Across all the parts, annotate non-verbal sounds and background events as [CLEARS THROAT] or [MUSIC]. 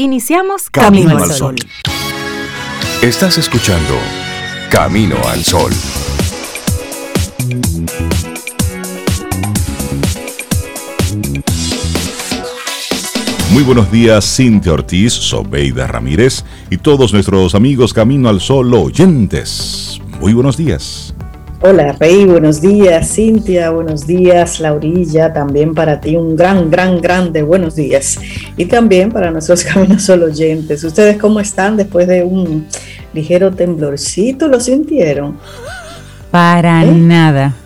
Iniciamos Camino, al Sol. Estás escuchando Camino al Sol. Muy buenos días, Cintia Ortiz, Sobeida Ramírez y todos nuestros amigos Camino al Sol oyentes. Muy buenos días. Hola Rey, buenos días Cintia, buenos días Laurilla, también para ti un gran, gran, grande buenos días. Y también para nuestros [LAUGHS] Caminos Solo oyentes. ¿Ustedes cómo están después de un ligero temblorcito? ¿Lo sintieron? Para ¿Eh? nada.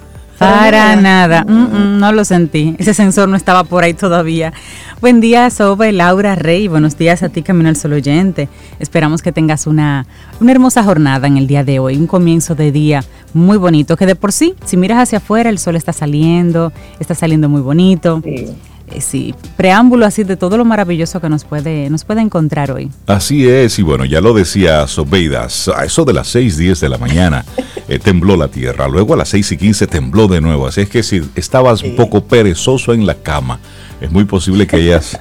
Para nada, mm, mm, no lo sentí. Ese sensor no estaba por ahí todavía. Buen día, Sobe, Laura, Rey. Buenos días a ti, Camino al Sol Oyente. Esperamos que tengas una, una hermosa jornada en el día de hoy, un comienzo de día muy bonito, que de por sí, si miras hacia afuera, el sol está saliendo, está saliendo muy bonito. Sí. Eh, sí, preámbulo así de todo lo maravilloso que nos puede, nos puede encontrar hoy. Así es, y bueno, ya lo decía Sobeida, a eso de las 6, 10 de la mañana [LAUGHS] eh, tembló la tierra, luego a las 6 y 15 tembló de nuevo, así es que si estabas un poco perezoso en la cama, es muy posible que hayas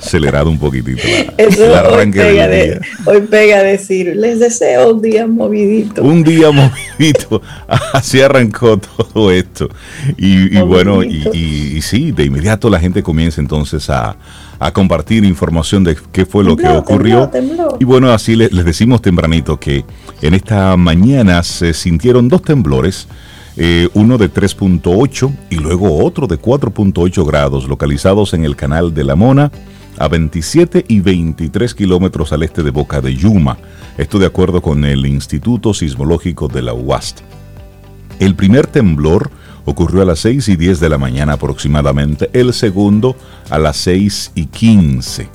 acelerado un poquitito [LAUGHS] hoy, pega hoy pega a decir, les deseo un día movidito. Un día movidito. [LAUGHS] Así arrancó todo esto. Y, bueno, y, sí, de inmediato la gente comienza entonces a, compartir información de qué fue lo que ocurrió. Y bueno, así les, decimos tempranito que en esta mañana se sintieron dos temblores. Eh, uno de 3.8 y luego otro de 4.8 grados localizados en el canal de la Mona a 27 y 23 kilómetros al este de Boca de Yuma. Esto de acuerdo con el Instituto Sismológico de la UAST. El primer temblor ocurrió a las 6 y 10 de la mañana aproximadamente, el segundo a las 6 y 15.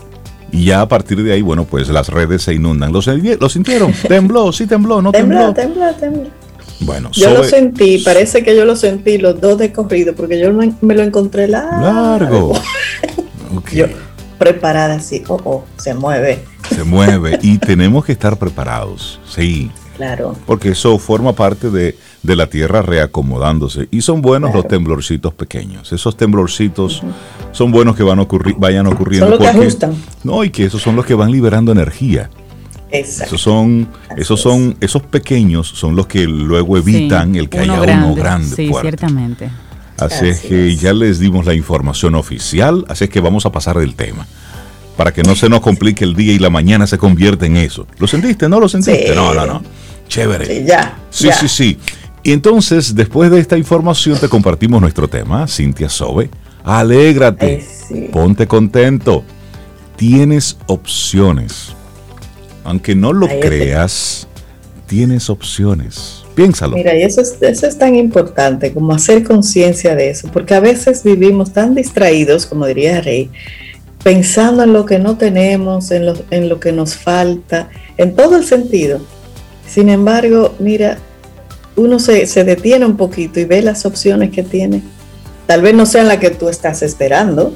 Y ya a partir de ahí, bueno, pues las redes se inundan. ¿Lo, sintieron? [LAUGHS] ¿Tembló? ¿Sí tembló? ¿No tembló? Tembló, tembló, tembló. Bueno, yo lo sentí, parece que yo lo sentí los dos de corrido, porque yo me lo encontré largo. Largo. [LAUGHS] Okay preparada así, oh, oh, se mueve. Se mueve y [LAUGHS] tenemos que estar preparados, sí. Claro. Porque eso forma parte de, la tierra reacomodándose. Y son buenos los temblorcitos pequeños. Esos temblorcitos son buenos que van a ocurrir, vayan ocurriendo. Son los que ajustan. No, y que esos son los que van liberando energía. Exacto. Esos son, esos son, esos pequeños son los que luego evitan el que haya uno grande. Sí, ciertamente. Así, es que ya les dimos la información oficial, así es que vamos a pasar del tema. Para que no se nos complique el día y la mañana se convierte en eso. ¿Lo sentiste? ¿No lo sentiste? No, no, no. Chévere. Sí, ya. Sí, sí, sí. Y entonces, después de esta información, te compartimos nuestro tema, Cintia Sobe. Alégrate. Ponte contento. Tienes opciones. Aunque no lo creas, tienes opciones. Piénsalo. Mira, y eso es, eso es tan importante como hacer conciencia de eso, porque a veces vivimos tan distraídos, como diría Rey, pensando en lo que no tenemos, en lo, en lo que nos falta, en todo el sentido. Sin embargo, mira, uno se, detiene un poquito y ve las opciones que tiene. Tal vez no sean las que tú estás esperando,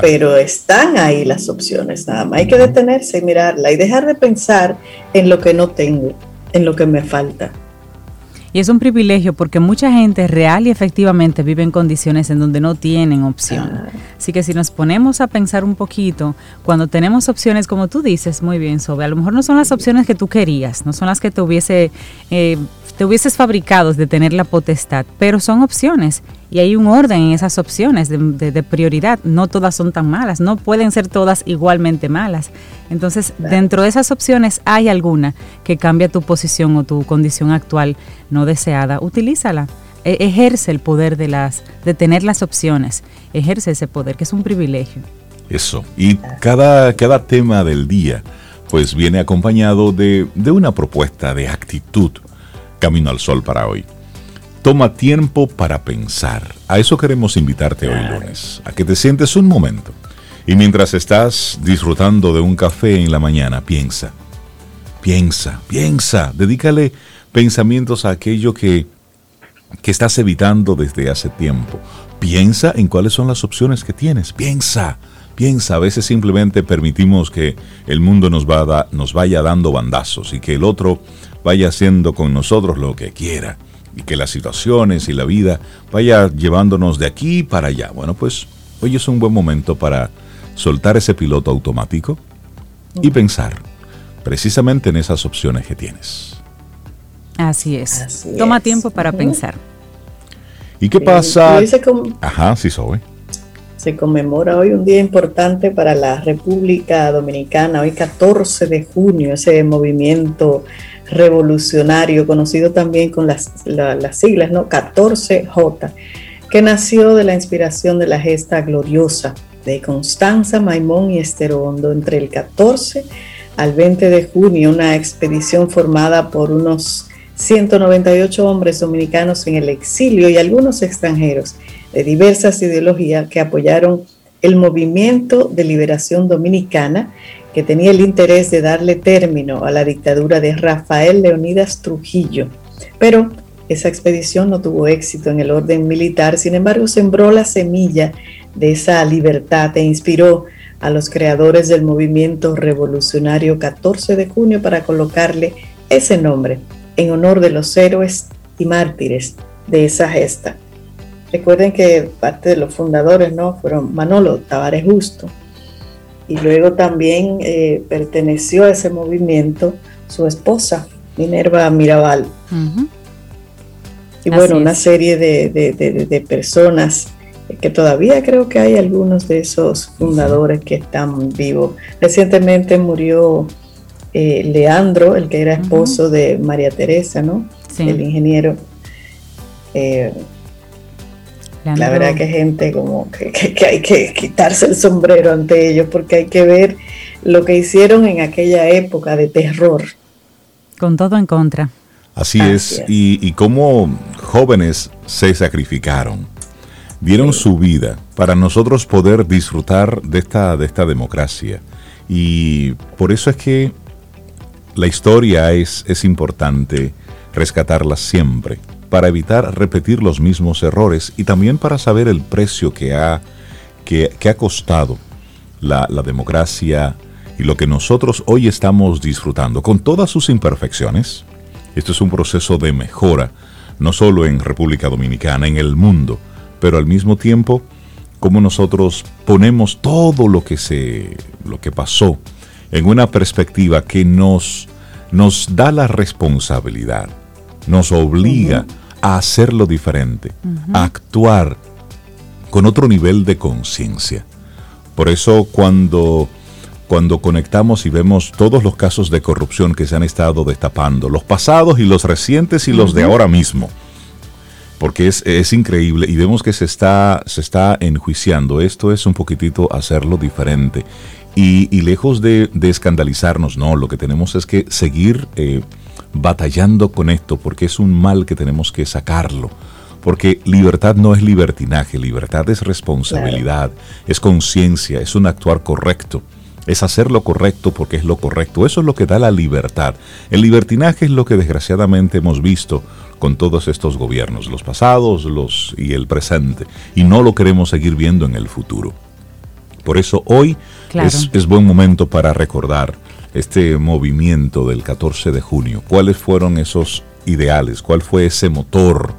pero están ahí las opciones, nada más. Hay que detenerse y mirarla y dejar de pensar en lo que no tengo, en lo que me falta. Y es un privilegio porque mucha gente real y efectivamente vive en condiciones en donde no tienen opción. Así que si nos ponemos a pensar un poquito, cuando tenemos opciones, como tú dices, muy bien, Sobe, a lo mejor no son las opciones que tú querías, no son las que te hubiese eh, te hubieses fabricado de tener la potestad, pero son opciones y hay un orden en esas opciones de, prioridad. No todas son tan malas, no pueden ser todas igualmente malas. Entonces, dentro de esas opciones hay alguna que cambia tu posición o tu condición actual no deseada. Utilízala. E, ejerce el poder de, las, de tener las opciones. Ejerce ese poder, que es un privilegio. Eso. Y cada, cada tema del día pues viene acompañado de, de una propuesta de actitud Camino al Sol para hoy. Toma tiempo para pensar. A eso queremos invitarte hoy lunes, a que te sientes un momento. Y mientras estás disfrutando de un café en la mañana, piensa, piensa, piensa, dedícale pensamientos a aquello que, que estás evitando desde hace tiempo. Piensa en cuáles son las opciones que tienes. Piensa, piensa. A veces simplemente permitimos que el mundo nos, va nos vaya dando bandazos y que el otro vaya haciendo con nosotros lo que quiera y que las situaciones y la vida vaya llevándonos de aquí para allá. Bueno, pues hoy es un buen momento para soltar ese piloto automático, y pensar precisamente en esas opciones que tienes. Así es. Toma tiempo para pensar. ¿Y qué pasa? Ajá, sí, soy. Se conmemora hoy un día importante para la República Dominicana, hoy 14 de junio, ese movimiento revolucionario, conocido también con las, las siglas, ¿no? 14J, que nació de la inspiración de la gesta gloriosa de Constanza, Maimón y Esterondo entre el 14 al 20 de junio, una expedición formada por unos 198 hombres dominicanos en el exilio y algunos extranjeros de diversas ideologías que apoyaron el movimiento de liberación dominicana que tenía el interés de darle término a la dictadura de Rafael Leonidas Trujillo. Pero esa expedición no tuvo éxito en el orden militar, sin embargo sembró la semilla de esa libertad e inspiró a los creadores del movimiento revolucionario 14 de junio para colocarle ese nombre en honor de los héroes y mártires de esa gesta. Recuerden que parte de los fundadores no fueron Manolo Tavares Justo y luego también eh, perteneció a ese movimiento su esposa Minerva Mirabal. Y bueno, una serie de, personas que todavía creo que hay algunos de esos fundadores que están vivos. Recientemente murió eh, Leandro, el que era esposo de María Teresa, ¿no? El ingeniero. Eh, la verdad que gente como que, hay que quitarse el sombrero ante ellos porque hay que ver lo que hicieron en aquella época de terror. Con todo en contra. Así, es, Y, y cómo jóvenes se sacrificaron, dieron su vida para nosotros poder disfrutar de esta, de esta democracia. Y por eso es que la historia es, es importante rescatarla siempre para evitar repetir los mismos errores y también para saber el precio que ha, que, ha costado la, la democracia y lo que nosotros hoy estamos disfrutando, con todas sus imperfecciones. Esto es un proceso de mejora, no solo en República Dominicana, en el mundo, pero al mismo tiempo, como nosotros ponemos todo lo que se lo que pasó en una perspectiva que nos nos da la responsabilidad, nos obliga a hacerlo diferente, a actuar con otro nivel de conciencia. Por eso cuando, cuando conectamos y vemos todos los casos de corrupción que se han estado destapando, los pasados y los recientes y los de ahora mismo, porque es, increíble y vemos que se está, se está enjuiciando, esto es un poquitito hacerlo diferente. Y, lejos de, escandalizarnos, no, lo que tenemos es que seguir eh, batallando con esto porque es un mal que tenemos que sacarlo. Porque libertad no es libertinaje, libertad es responsabilidad, es conciencia, es un actuar correcto, es hacer lo correcto porque es lo correcto. Eso es lo que da la libertad. El libertinaje es lo que desgraciadamente hemos visto con todos estos gobiernos, los pasados los, y el presente, y no lo queremos seguir viendo en el futuro. Por eso hoy es, es buen momento para recordar este movimiento del 14 de junio? ¿Cuáles fueron esos ideales? ¿Cuál fue ese motor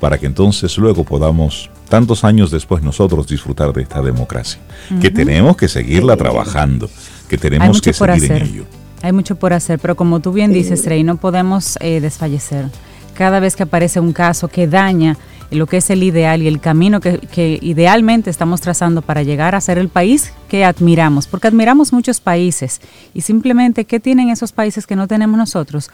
para que entonces luego podamos, tantos años después, nosotros disfrutar de esta democracia? Que tenemos que seguirla trabajando, que tenemos que seguir en ello. Hay mucho por hacer, pero como tú bien dices, Rey, no podemos eh, desfallecer. Cada vez que aparece un caso que daña lo que es el ideal y el camino que, idealmente estamos trazando para llegar a ser el país que admiramos, porque admiramos muchos países y simplemente, ¿qué tienen esos países que no tenemos nosotros?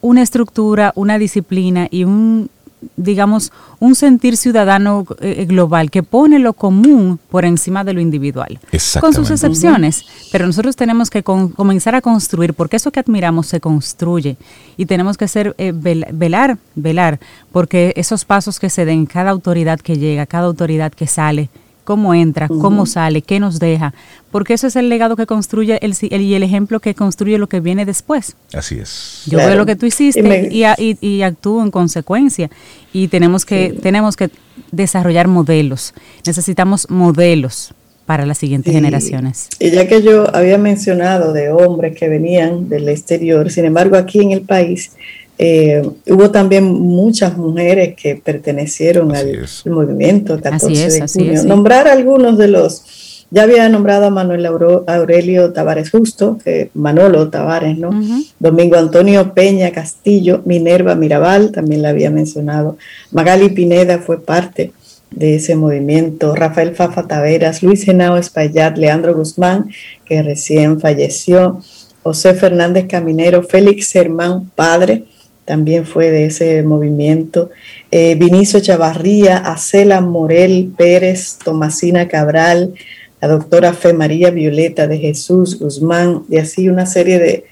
Una estructura, una disciplina y un digamos, un sentir ciudadano eh, global que pone lo común por encima de lo individual, con sus excepciones. Pero nosotros tenemos que comenzar a construir, porque eso que admiramos se construye y tenemos que ser eh, velar, velar, porque esos pasos que se den, cada autoridad que llega, cada autoridad que sale, cómo entra, cómo sale, qué nos deja, porque eso es el legado que construye el, y el ejemplo que construye lo que viene después. Así es. Yo veo lo que tú hiciste y, actúo en consecuencia y tenemos que, tenemos que desarrollar modelos, necesitamos modelos para las siguientes generaciones. Y ya que yo había mencionado de hombres que venían del exterior, sin embargo aquí en el país eh, hubo también muchas mujeres que pertenecieron al, movimiento 14 de junio. Nombrar algunos de los Ya había nombrado a Manuel Aurelio Tavares Justo, que Manolo Tavares, ¿no? Domingo Antonio Peña Castillo, Minerva Mirabal, también la había mencionado. Magali Pineda fue parte de ese movimiento. Rafael Fafa Taveras, Luis Genao Espaillat, Leandro Guzmán, que recién falleció. José Fernández Caminero, Félix Germán Padre, también fue de ese movimiento. Eh, Vinicio Chavarría, Acela Morel Pérez, Tomasina Cabral, la doctora Fe María Violeta de Jesús Guzmán, y así una serie de,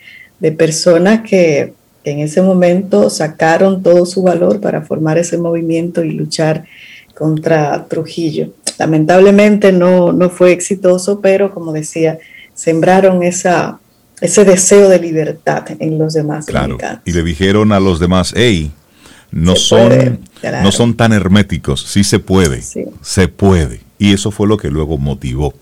personas que en ese momento sacaron todo su valor para formar ese movimiento y luchar contra Trujillo. Lamentablemente no, no fue exitoso, pero como decía, sembraron esa, ese deseo de libertad en los demás. Claro. Y le dijeron a los demás, hey, no, son, no son tan herméticos, sí se puede, se puede. Y eso fue lo que luego motivó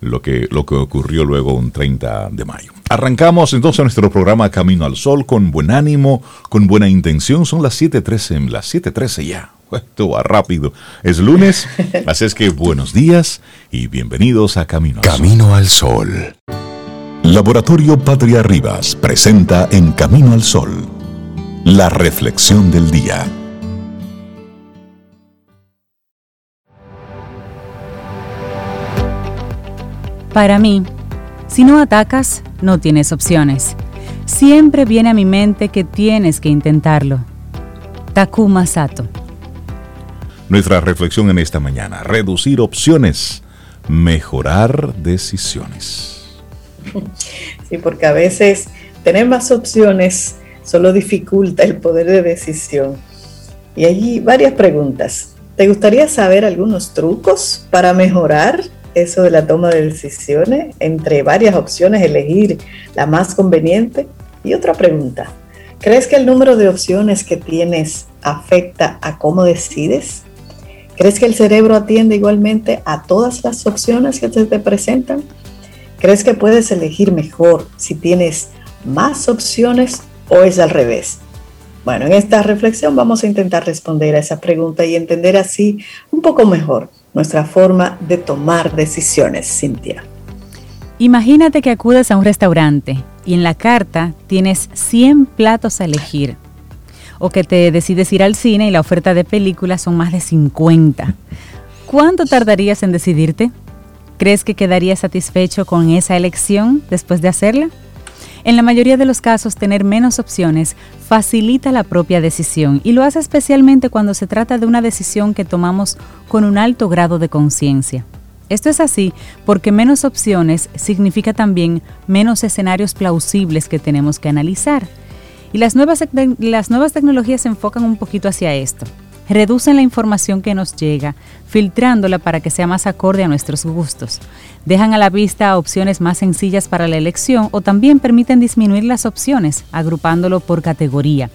lo que, lo que ocurrió luego un 30 de mayo. Arrancamos entonces nuestro programa Camino al Sol con buen ánimo, con buena intención. Son las 7.13, las 7.13 ya. Esto va rápido. Es lunes, [LAUGHS] así es que buenos días y bienvenidos a Camino al Camino al Sol. Laboratorio Patria Rivas presenta en Camino al Sol la reflexión del día. Para mí, si no atacas, no tienes opciones. Siempre viene a mi mente que tienes que intentarlo. Takuma Sato. Nuestra reflexión en esta mañana, reducir opciones, mejorar decisiones. [LAUGHS] Sí, porque a veces tener más opciones solo dificulta el poder de decisión. Y allí varias preguntas. ¿Te gustaría saber algunos trucos para mejorar eso de la toma de decisiones? Entre varias opciones, elegir la más conveniente. Y otra pregunta. ¿Crees que el número de opciones que tienes afecta a cómo decides? ¿Crees que el cerebro atiende igualmente a todas las opciones que se te presentan? ¿Crees que puedes elegir mejor si tienes más opciones o es al revés? Bueno, en esta reflexión vamos a intentar responder a esa pregunta y entender así un poco mejor nuestra forma de tomar decisiones, Cintia. Imagínate que acudes a un restaurante y en la carta tienes 100 platos a elegir. O que te decides ir al cine y la oferta de películas son más de 50. ¿Cuánto tardarías en decidirte? ¿Crees que quedaría satisfecho con esa elección después de hacerla? En la mayoría de los casos, tener menos opciones facilita la propia decisión y lo hace especialmente cuando se trata de una decisión que tomamos con un alto grado de conciencia. Esto es así porque menos opciones significa también menos escenarios plausibles que tenemos que analizar. Y las nuevas, las nuevas tecnologías se enfocan un poquito hacia esto reducen la información que nos llega, filtrándola para que sea más acorde a nuestros gustos. Dejan a la vista opciones más sencillas para la elección o también permiten disminuir las opciones, agrupándolo por categoría.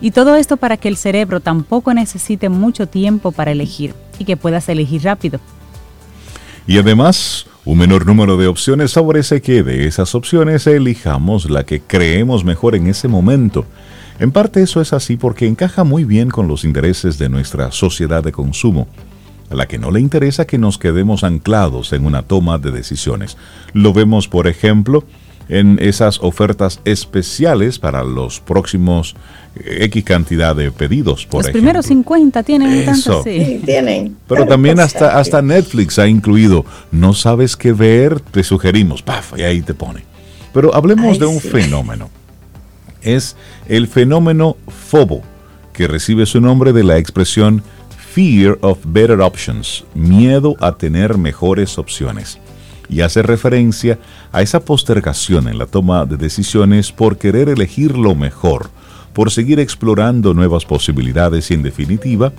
Y todo esto para que el cerebro tampoco necesite mucho tiempo para elegir y que puedas elegir rápido. Y además, un menor número de opciones favorece que de esas opciones elijamos la que creemos mejor en ese momento en parte eso es así porque encaja muy bien con los intereses de nuestra sociedad de consumo, a la que no le interesa que nos quedemos anclados en una toma de decisiones. Lo vemos, por ejemplo, en esas ofertas especiales para los próximos eh, X cantidad de pedidos, por los primeros 50 tienen tanto, sí. tienen. Pero también hasta, hasta Netflix ha incluido, no sabes qué ver, te sugerimos, paf, y ahí te pone. Pero hablemos de un fenómeno es el fenómeno FOBO, que recibe su nombre de la expresión Fear of Better Options, miedo a tener mejores opciones, y hace referencia a esa postergación en la toma de decisiones por querer elegir lo mejor, por seguir explorando nuevas posibilidades y en definitiva,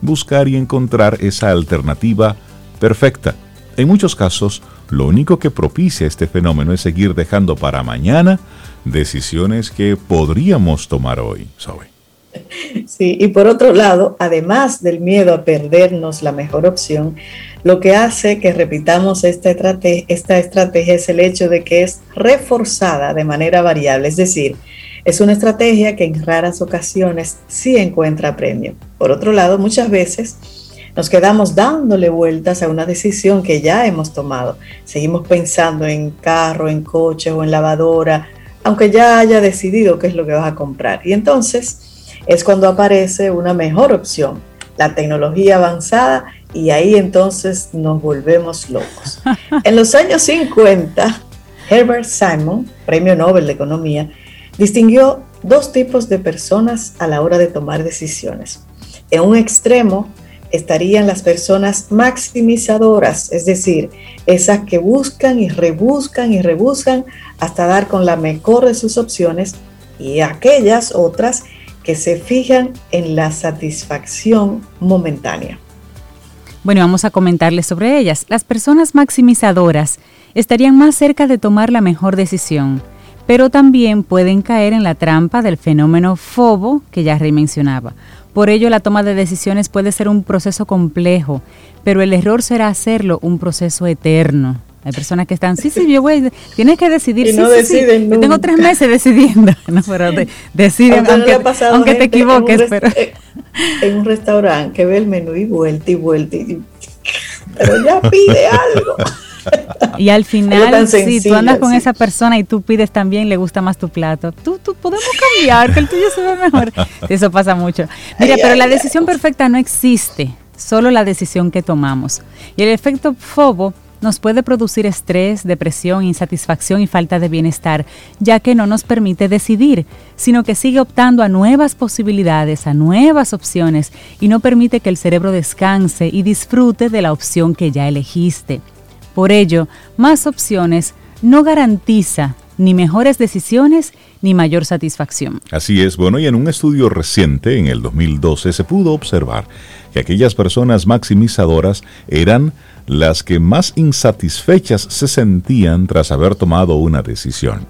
buscar y encontrar esa alternativa perfecta. En muchos casos, lo único que propicia este fenómeno es seguir dejando para mañana decisiones que podríamos tomar hoy, Zoe. Sí, y por otro lado, además del miedo a perdernos la mejor opción, lo que hace que repitamos esta estrategia, esta estrategia es el hecho de que es reforzada de manera variable, es decir, es una estrategia que en raras ocasiones sí encuentra premio. Por otro lado, muchas veces Nos quedamos dándole vueltas a una decisión que ya hemos tomado. Seguimos pensando en carro, en coche o en lavadora, aunque ya haya decidido qué es lo que vas a comprar. Y entonces es cuando aparece una mejor opción, la tecnología avanzada, y ahí entonces nos volvemos locos. [LAUGHS] En los años 50, Herbert Simon, premio Nobel de Economía, distinguió dos tipos de personas a la hora de tomar decisiones. En un extremo estarían las personas maximizadoras, es decir, esas que buscan y rebuscan y rebuscan hasta dar con la mejor de sus opciones y aquellas otras que se fijan en la satisfacción momentánea. Bueno, vamos a comentarles sobre ellas. Las personas maximizadoras estarían más cerca de tomar la mejor decisión pero también pueden caer en la trampa del fenómeno FOBO que ya mencionaba. Por ello, la toma de decisiones puede ser un proceso complejo, pero el error será hacerlo un proceso eterno. Hay personas que están, sí, sí, yo voy, tienes que decidir. no deciden Yo tengo tres meses decidiendo. [LAUGHS] No, pero deciden, aunque, te equivoques. pero... En un restaurante que ve el menú y vuelta y vuelta, y, pero ya pide algo. [LAUGHS] [LAUGHS] Y al final, si tú andas con esa persona y tú pides también, le gusta más tu plato, tú, tú podemos cambiar, que el tuyo se ve mejor. [LAUGHS] Eso pasa mucho. Mira, pero la decisión perfecta no existe, solo la decisión que tomamos. Y el efecto FOBO nos puede producir estrés, depresión, insatisfacción y falta de bienestar, ya que no nos permite decidir, sino que sigue optando a nuevas posibilidades, a nuevas opciones y no permite que el cerebro descanse y disfrute de la opción que ya elegiste. Por ello, más opciones no garantiza ni mejores decisiones ni mayor satisfacción. Así es, bueno, y en un estudio reciente, en el 2012, se pudo observar que aquellas personas maximizadoras eran las que más insatisfechas se sentían tras haber tomado una decisión,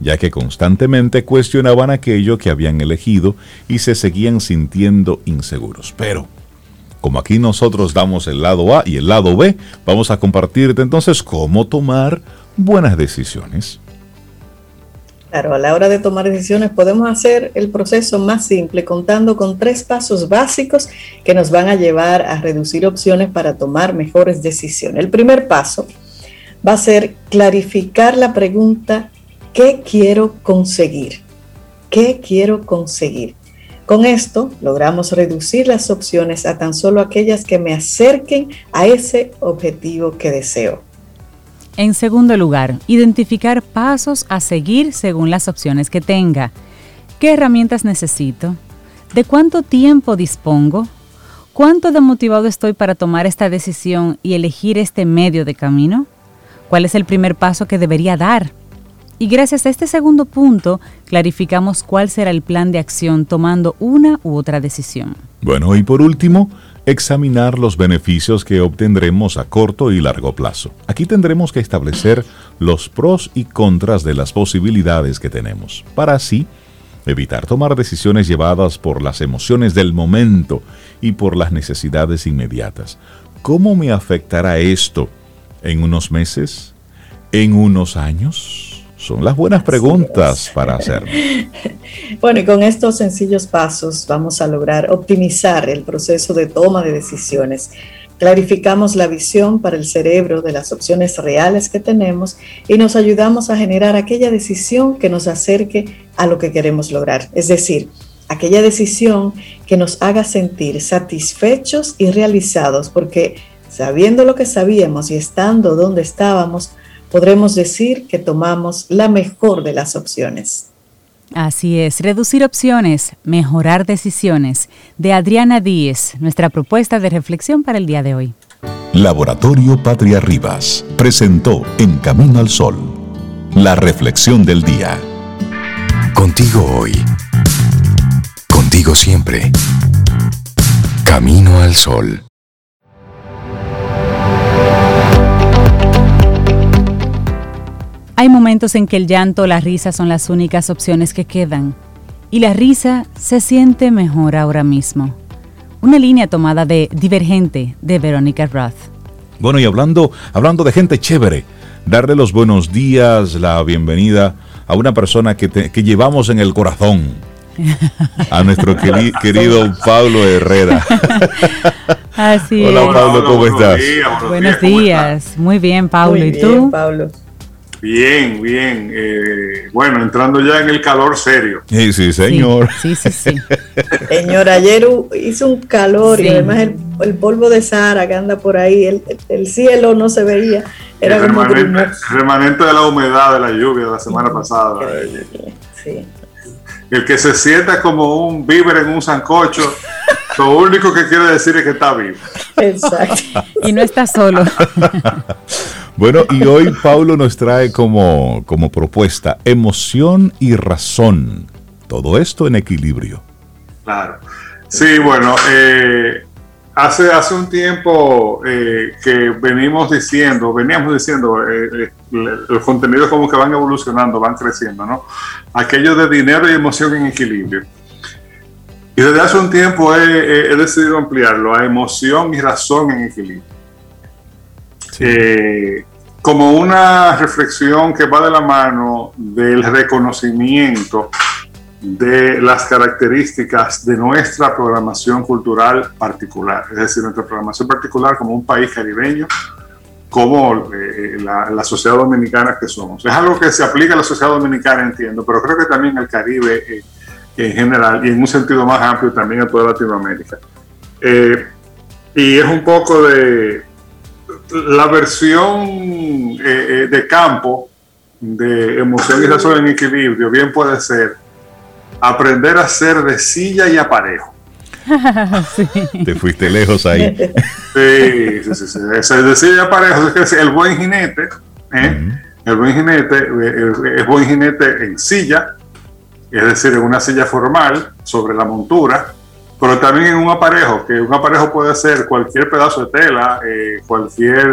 ya que constantemente cuestionaban aquello que habían elegido y se seguían sintiendo inseguros. Pero, como aquí nosotros damos el lado A y el lado B, vamos a compartirte entonces cómo tomar buenas decisiones. Claro, a la hora de tomar decisiones podemos hacer el proceso más simple contando con tres pasos básicos que nos van a llevar a reducir opciones para tomar mejores decisiones. El primer paso va a ser clarificar la pregunta, ¿qué quiero conseguir? ¿Qué quiero conseguir? Con esto logramos reducir las opciones a tan solo aquellas que me acerquen a ese objetivo que deseo. En segundo lugar, identificar pasos a seguir según las opciones que tenga. ¿Qué herramientas necesito? ¿De cuánto tiempo dispongo? ¿Cuánto de motivado estoy para tomar esta decisión y elegir este medio de camino? ¿Cuál es el primer paso que debería dar? Y gracias a este segundo punto, clarificamos cuál será el plan de acción tomando una u otra decisión. Bueno, y por último, examinar los beneficios que obtendremos a corto y largo plazo. Aquí tendremos que establecer los pros y contras de las posibilidades que tenemos, para así evitar tomar decisiones llevadas por las emociones del momento y por las necesidades inmediatas. ¿Cómo me afectará esto en unos meses? ¿En unos años? Son las buenas preguntas para hacer. [LAUGHS] Bueno, y con estos sencillos pasos vamos a lograr optimizar el proceso de toma de decisiones. Clarificamos la visión para el cerebro de las opciones reales que tenemos y nos ayudamos a generar aquella decisión que nos acerque a lo que queremos lograr. Es decir, aquella decisión que nos haga sentir satisfechos y realizados, porque sabiendo lo que sabíamos y estando donde estábamos, podremos decir que tomamos la mejor de las opciones. Así es, reducir opciones, mejorar decisiones. De Adriana Díez, nuestra propuesta de reflexión para el día de hoy. Laboratorio Patria Rivas presentó En Camino al Sol, la reflexión del día. Contigo hoy. Contigo siempre. Camino al Sol. Hay momentos en que el llanto o la risa son las únicas opciones que quedan. Y la risa se siente mejor ahora mismo. Una línea tomada de Divergente de Verónica Roth. Bueno, y hablando, hablando de gente chévere, darle los buenos días, la bienvenida a una persona que, que llevamos en el corazón. [LAUGHS] a nuestro querido Pablo Herrera. Así Hola Pablo, ¿cómo estás? buenos, días, muy bien Pablo, ¿y tú? Pablo. Bien, bien. Eh, bueno, entrando ya en el calor serio. Sí, sí, señor. Sí, sí, sí. [LAUGHS] señor, ayer hizo un calor y además el, polvo de Sahara que anda por ahí, el, cielo no se veía. Era el remanente, remanente, de la humedad de la lluvia de la semana pasada. Sí. El que se sienta como un víver en un sancocho, lo único que quiere decir es que está vivo. Exacto. y no está solo. [LAUGHS] Bueno, y hoy Pablo nos trae como, como propuesta emoción y razón. Todo esto en equilibrio. Claro. Sí, bueno, eh, hace, hace un tiempo eh, que venimos diciendo, veníamos diciendo, eh, los contenidos como que van evolucionando, van creciendo, ¿no? Aquello de dinero y emoción en equilibrio. Y desde hace un tiempo he, he decidido ampliarlo a emoción y razón en equilibrio. Eh, como una reflexión que va de la mano del reconocimiento de las características de nuestra programación cultural particular, es decir, nuestra programación particular como un país caribeño, como eh, la, sociedad dominicana que somos. Es algo que se aplica a la sociedad dominicana, entiendo, pero creo que también al Caribe eh, en general y en un sentido más amplio también a toda Latinoamérica. y es un poco de, la versión eh, eh, de campo de emoción y [LAUGHS] razón en equilibrio bien puede ser aprender a ser de silla y aparejo. [LAUGHS] Te fuiste lejos ahí. Sí, sí, sí. de silla y aparejo es el buen jinete, ¿eh? el buen jinete es buen jinete en silla, es decir, en una silla formal sobre la montura, pero también en un aparejo, que un aparejo puede ser cualquier pedazo de tela, eh, cualquier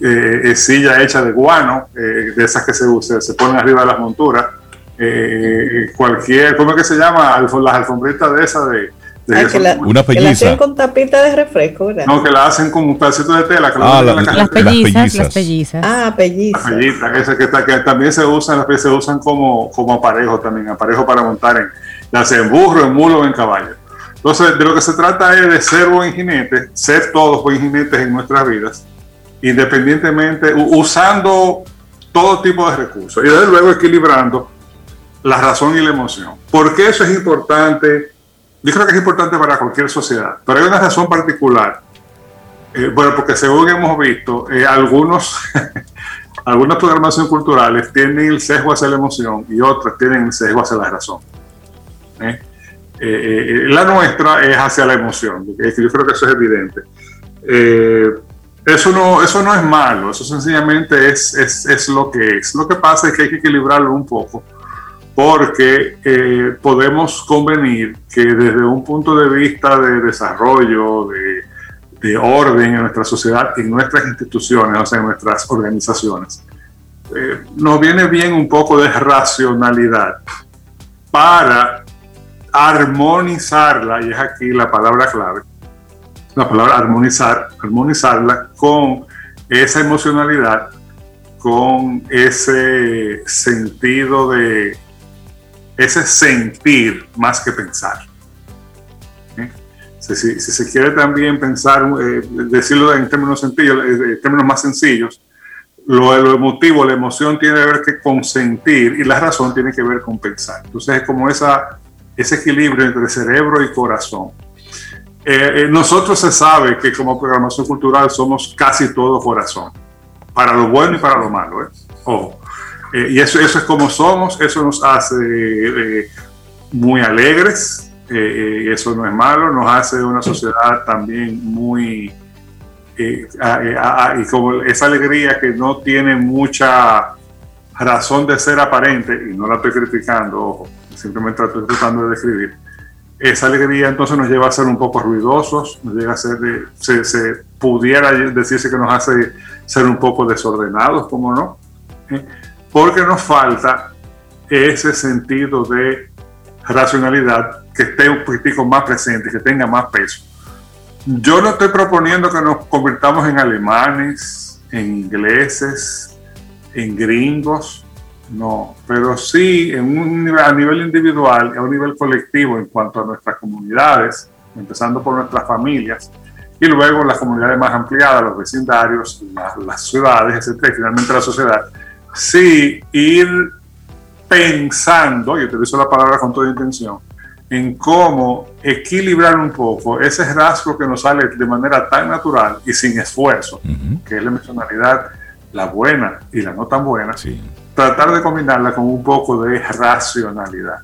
eh, eh, silla hecha de guano, de esas que se, se, se ponen arriba de las monturas, cualquier, ¿cómo es que se llama? las alfombritas de esas de... una pelliza. Que la hacen con tapita de refresco, ¿verdad? No, que la hacen con un pedacito de tela. Que ah, las, pellizas, las pellizas. Ah, pellizas. Las pellizas, esas que, que, también se usan, se usan como, como aparejo también, aparejo para montar en, las en burro, en mulo o en caballo. Entonces, de lo que se trata es de ser buen jinete, ser todos buen jinetes en nuestras vidas, independientemente, usando todo tipo de recursos y desde luego equilibrando la razón y la emoción. ¿Por qué eso es importante? Yo creo que es importante para cualquier sociedad, pero hay una razón particular. Eh, bueno, porque según hemos visto, eh, algunos, [LAUGHS] algunas programaciones culturales tienen el sesgo hacia la emoción y otras tienen el sesgo hacia la razón. ¿eh? Eh, eh, la nuestra es hacia la emoción, yo creo que eso es evidente. Eh, eso, no, eso no es malo, eso sencillamente es, es, es, lo que es. Lo que pasa es que hay que equilibrarlo un poco, porque podemos convenir que desde un punto de vista de desarrollo, de, de orden en nuestra sociedad, en nuestras instituciones, o sea, en nuestras organizaciones, nos viene bien un poco de racionalidad para armonizarla, y es aquí la palabra clave, la palabra armonizar, armonizarla con esa emocionalidad, con ese sentido de, ese sentir más que pensar. Si, se quiere también pensar, eh, decirlo en términos sencillos, eh, términos más sencillos, lo, lo, emotivo, la emoción tiene que ver con sentir y la razón tiene que ver con pensar. Entonces es como esa ese equilibrio entre cerebro y corazón. Eh, eh, nosotros se sabe que como programación cultural somos casi todo corazón, para lo bueno y para lo malo. ¿eh? y eso, eso es como somos, eso nos hace muy alegres, eso no es malo, nos hace una sociedad también muy... y como esa alegría que no tiene mucha razón de ser aparente, y no la estoy criticando, ojo, simplemente estoy tratando de describir. Esa alegría entonces nos lleva a ser un poco ruidosos, nos llega a ser, se, pudiera decirse que nos hace ser un poco desordenados, como no, ¿Eh? porque nos falta ese sentido de racionalidad que esté un poquitico más presente, que tenga más peso. Yo no estoy proponiendo que nos convirtamos en alemanes, en ingleses, en gringos, no, pero sí en un nivel, a nivel individual y a un nivel colectivo en cuanto a nuestras comunidades, empezando por nuestras familias, y luego las comunidades más ampliadas, los vecindarios, las, ciudades, etcétera, y finalmente la sociedad. Sí, ir pensando, y utilizo la palabra con toda intención, en cómo equilibrar un poco ese rasgo que nos sale de manera tan natural y sin esfuerzo, que es la emocionalidad, la buena y la no tan buena, tratar de combinarla con un poco de racionalidad.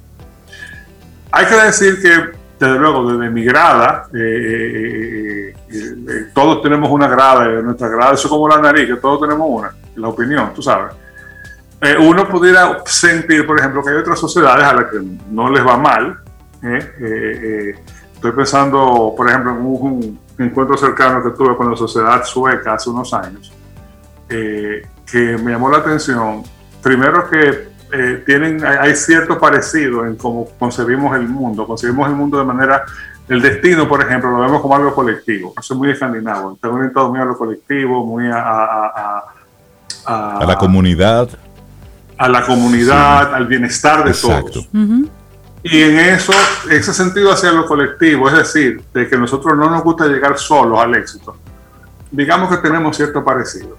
Hay que decir que desde luego, desde mi grada, eh, eh, eh, todos tenemos una grada, nuestra grada es como la nariz, que todos tenemos una, la opinión, tú sabes. uno pudiera sentir, por ejemplo, que hay otras sociedades a las que no les va mal. estoy pensando, por ejemplo, en un, encuentro cercano que tuve con la sociedad sueca hace unos años, que me llamó la atención. Primero que eh, tienen, hay cierto parecido en cómo concebimos el mundo. Concebimos el mundo de manera, el destino, por ejemplo, lo vemos como algo colectivo. Eso es muy escandinavo. Está orientado muy a lo colectivo, muy a, a, a, la comunidad. A la comunidad, al bienestar de todos. Y en eso, ese sentido hacia lo colectivo, es decir, de que nosotros no nos gusta llegar solos al éxito, digamos que tenemos cierto parecido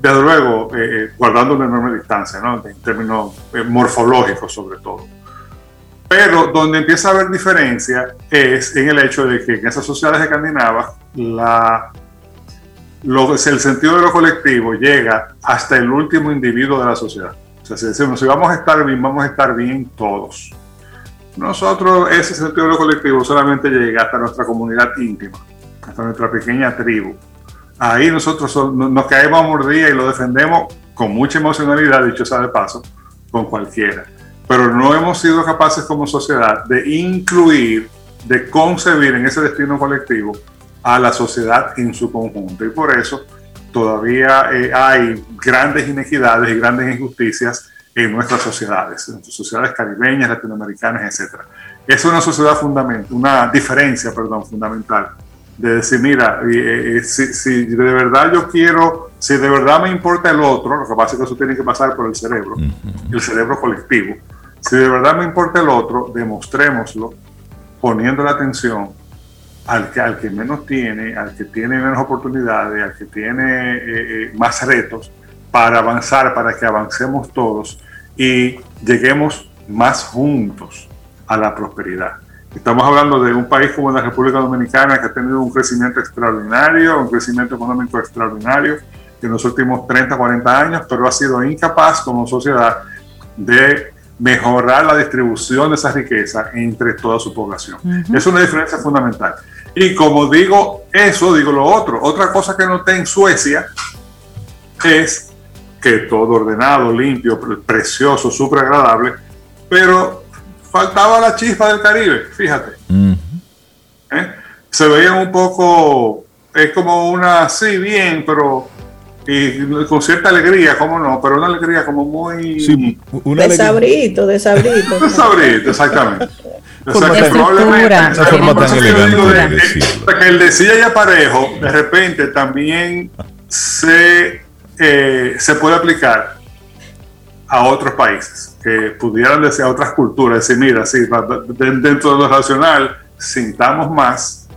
desde luego, eh, guardando una enorme distancia, ¿no? en términos eh, morfológicos sobre todo. Pero donde empieza a haber diferencia es en el hecho de que en esas sociedades escandinavas la, lo, el sentido de lo colectivo llega hasta el último individuo de la sociedad. O sea, si decimos, si vamos a estar bien, vamos a estar bien todos. Nosotros, ese sentido de lo colectivo solamente llega hasta nuestra comunidad íntima, hasta nuestra pequeña tribu ahí nosotros nos caemos a mordida y lo defendemos con mucha emocionalidad, dicho sea de paso, con cualquiera. Pero no hemos sido capaces como sociedad de incluir, de concebir en ese destino colectivo a la sociedad en su conjunto. Y por eso todavía eh, hay grandes inequidades y grandes injusticias en nuestras sociedades, en nuestras sociedades caribeñas, latinoamericanas, etc. Es una sociedad fundamental, una diferencia, perdón, fundamental de decir, mira, eh, eh, si, de verdad yo quiero, si de verdad me importa el otro, lo que pasa es que eso tiene que pasar por el cerebro, el cerebro colectivo. Si de verdad me importa el otro, demostrémoslo poniendo la atención al que, al que menos tiene, al que tiene menos oportunidades, al que tiene eh, más retos, para avanzar, para que avancemos todos y lleguemos más juntos a la prosperidad. Estamos hablando de un país como la República Dominicana que ha tenido un crecimiento extraordinario, un crecimiento económico extraordinario en los últimos 30, 40 años, pero ha sido incapaz como sociedad de mejorar la distribución de esa riqueza entre toda su población. Es una diferencia fundamental. Y como digo eso, digo lo otro. Otra cosa que noté en Suecia es que todo ordenado, limpio, precioso, súper agradable, pero faltaba la chispa del Caribe, fíjate. ¿Eh? Se veían un poco, es como una, sí, bien, pero y con cierta alegría, ¿cómo no? Pero una alegría como muy... Sí, una de sabrito, de sabrito. [LAUGHS] de sabrito, exactamente. O sea, que probablemente que el decía ya parejo, de repente también se, eh, se puede aplicar a otros países que pudieran decir a otras culturas, decir, mira, sí, dentro de lo racional, sintamos más,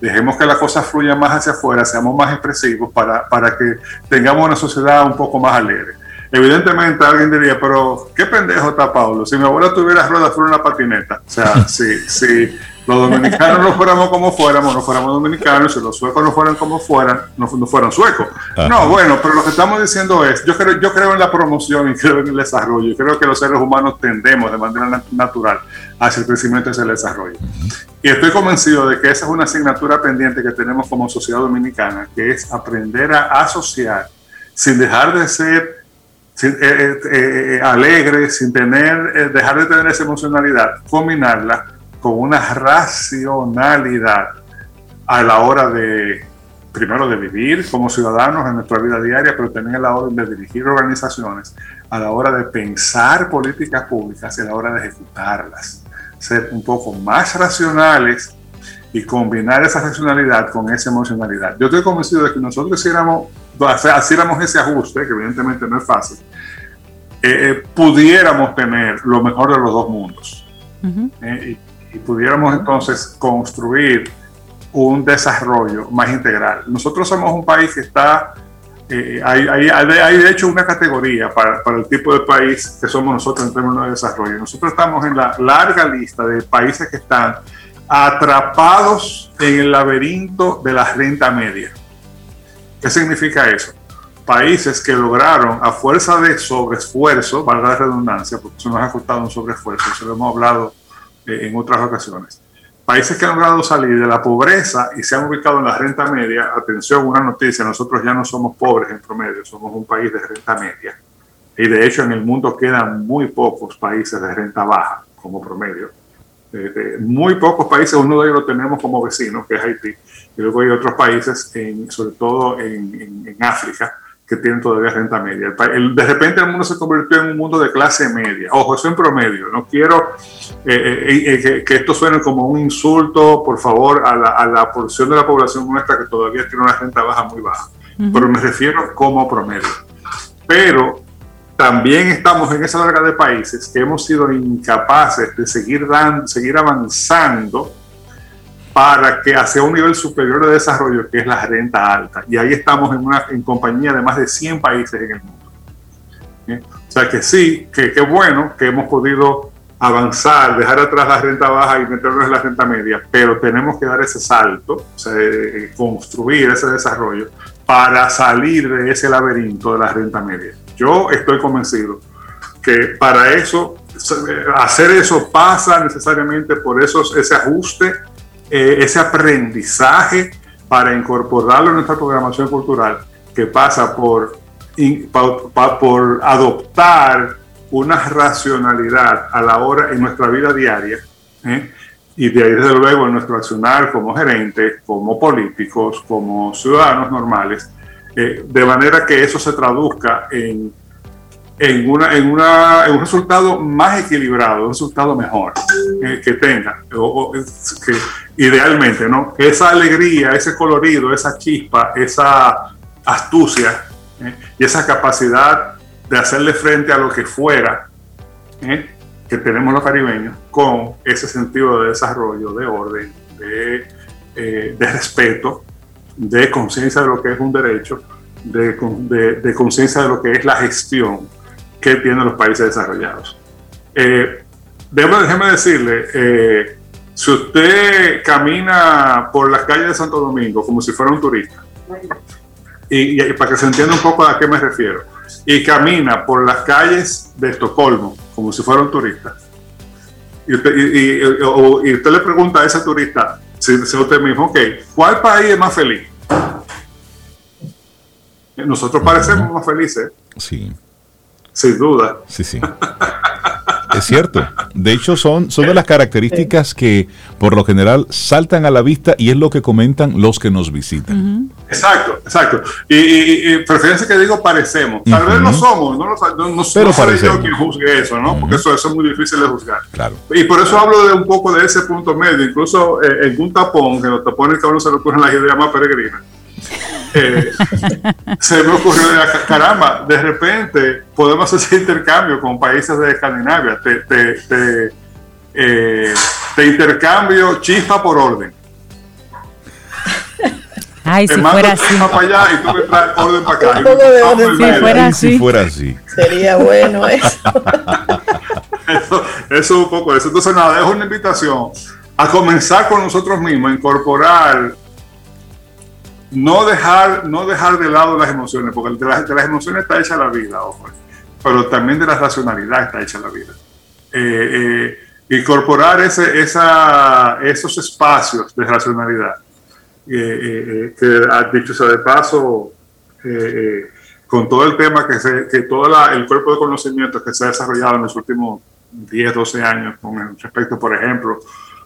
dejemos que la cosa fluya más hacia afuera, seamos más expresivos para, para que tengamos una sociedad un poco más alegre. Evidentemente alguien diría, pero qué pendejo está Pablo, si mi abuela tuviera ruedas fuera una patineta. O sea, [LAUGHS] si, si los dominicanos no fuéramos como fuéramos, no fuéramos dominicanos, si los suecos no fueran como fueran, no, fueran suecos. No, bueno, pero lo que estamos diciendo es, yo creo, yo creo en la promoción y creo en el desarrollo, creo que los seres humanos tendemos de manera natural hacia el crecimiento y hacia el desarrollo. Y estoy convencido de que esa es una asignatura pendiente que tenemos como sociedad dominicana, que es aprender a asociar sin dejar de ser sin, eh, eh, eh, alegre, sin tener, dejar de tener esa emocionalidad, combinarla con una racionalidad a la hora de, primero, de vivir como ciudadanos en nuestra vida diaria, pero también a la hora de dirigir organizaciones, a la hora de pensar políticas públicas y a la hora de ejecutarlas. Ser un poco más racionales y combinar esa racionalidad con esa emocionalidad. Yo estoy convencido de que nosotros hiciéramos, hiciéramos ese ajuste, que evidentemente no es fácil, eh, pudiéramos tener lo mejor de los dos mundos. y, y, pudiéramos entonces construir un desarrollo más integral. Nosotros somos un país que está eh, hay, hay, de hecho una categoría para, para, el tipo de país que somos nosotros en términos de desarrollo. Nosotros estamos en la larga lista de países que están atrapados en el laberinto de la renta media. ¿Qué significa eso? Países que lograron a fuerza de sobreesfuerzo, valga la redundancia, porque eso nos ha costado un sobreesfuerzo, eso lo hemos hablado en otras ocasiones, países que han logrado salir de la pobreza y se han ubicado en la renta media, atención, una noticia, nosotros ya no somos pobres en promedio, somos un país de renta media. Y de hecho en el mundo quedan muy pocos países de renta baja como promedio. muy pocos países, uno de ellos lo tenemos como vecino, que es Haití, y luego hay otros países, en, sobre todo en, en África, que tienen todavía renta media. de repente el mundo se convirtió en un mundo de clase media. Ojo, eso en promedio. No quiero eh, eh, eh, que, esto suene como un insulto, por favor, a la, a la, porción de la población nuestra que todavía tiene una renta baja muy baja. Pero me refiero como promedio. Pero también estamos en esa larga de países que hemos sido incapaces de seguir, dando, seguir avanzando para que hacia un nivel superior de desarrollo, que es la renta alta. Y ahí estamos en, una, en compañía de más de 100 países en el mundo. O sea que sí, que qué bueno que hemos podido avanzar, dejar atrás la renta baja y meternos en la renta media, pero tenemos que dar ese salto, o sea, eh, construir ese desarrollo para salir de ese laberinto de la renta media. Yo estoy convencido que para eso, hacer eso pasa necesariamente por esos, ese ajuste eh, ese aprendizaje para incorporarlo en nuestra programación cultural, que pasa por, por adoptar una racionalidad a la hora en nuestra vida diaria, ¿eh? y de ahí desde luego en nuestro accionar como gerentes, como políticos, como ciudadanos normales, eh, de manera que eso se traduzca en en, una, en, una, en un resultado más equilibrado, un resultado mejor eh, que tenga, o, que idealmente, ¿no? esa alegría, ese colorido, esa chispa, esa astucia eh, y esa capacidad de hacerle frente a lo que fuera eh, que tenemos los caribeños con ese sentido de desarrollo, de orden, de, de respeto, de conciencia de lo que es un derecho, de, de, de conciencia de lo que es la gestión que tienen los países desarrollados. Eh, déjeme, decirle, eh, si usted camina por las calles de Santo Domingo como si fuera un turista, y, para que se entienda un poco a qué me refiero, y camina por las calles de Estocolmo como si fuera un turista, y usted, le pregunta a ese turista, si usted mismo, ok, ¿cuál país es más feliz? Nosotros parecemos más felices. Sí. Sin duda. Sí, sí. Es cierto. De hecho, son, son de las características que por lo general saltan a la vista y es lo que comentan los que nos visitan. Exacto, exacto. Y, y, preferencia que digo parecemos. Tal vez no somos, no, no, no, Pero soy yo quien juzgue eso, ¿no? Porque eso, eso, es muy difícil de juzgar. Claro. Y por eso hablo de un poco de ese punto medio. Incluso eh, en un tapón, que los tapones que a uno se le ocurren las ideas más peregrinas eh, se me ocurrió, caramba, de repente podemos hacer intercambio con países de Escandinavia. Te, te, eh, intercambio chispa por orden. Ay, si fuera así. Para allá y tú me traes orden para acá. si, fuera así. si fuera así. Sería bueno eso. [LAUGHS] eso. Eso es un poco eso. Entonces, nada, es una invitación a comenzar con nosotros mismos, a incorporar no dejar, no dejar de lado las emociones, porque de las, emociones está hecha la vida, ojo, pero también de la racionalidad está hecha la vida. Eh, eh, incorporar ese, esa, esos espacios de racionalidad, eh, que dicho sea de paso, con todo el tema que, que todo el cuerpo de conocimiento que se ha desarrollado en los últimos 10, 12 años con respecto, por ejemplo,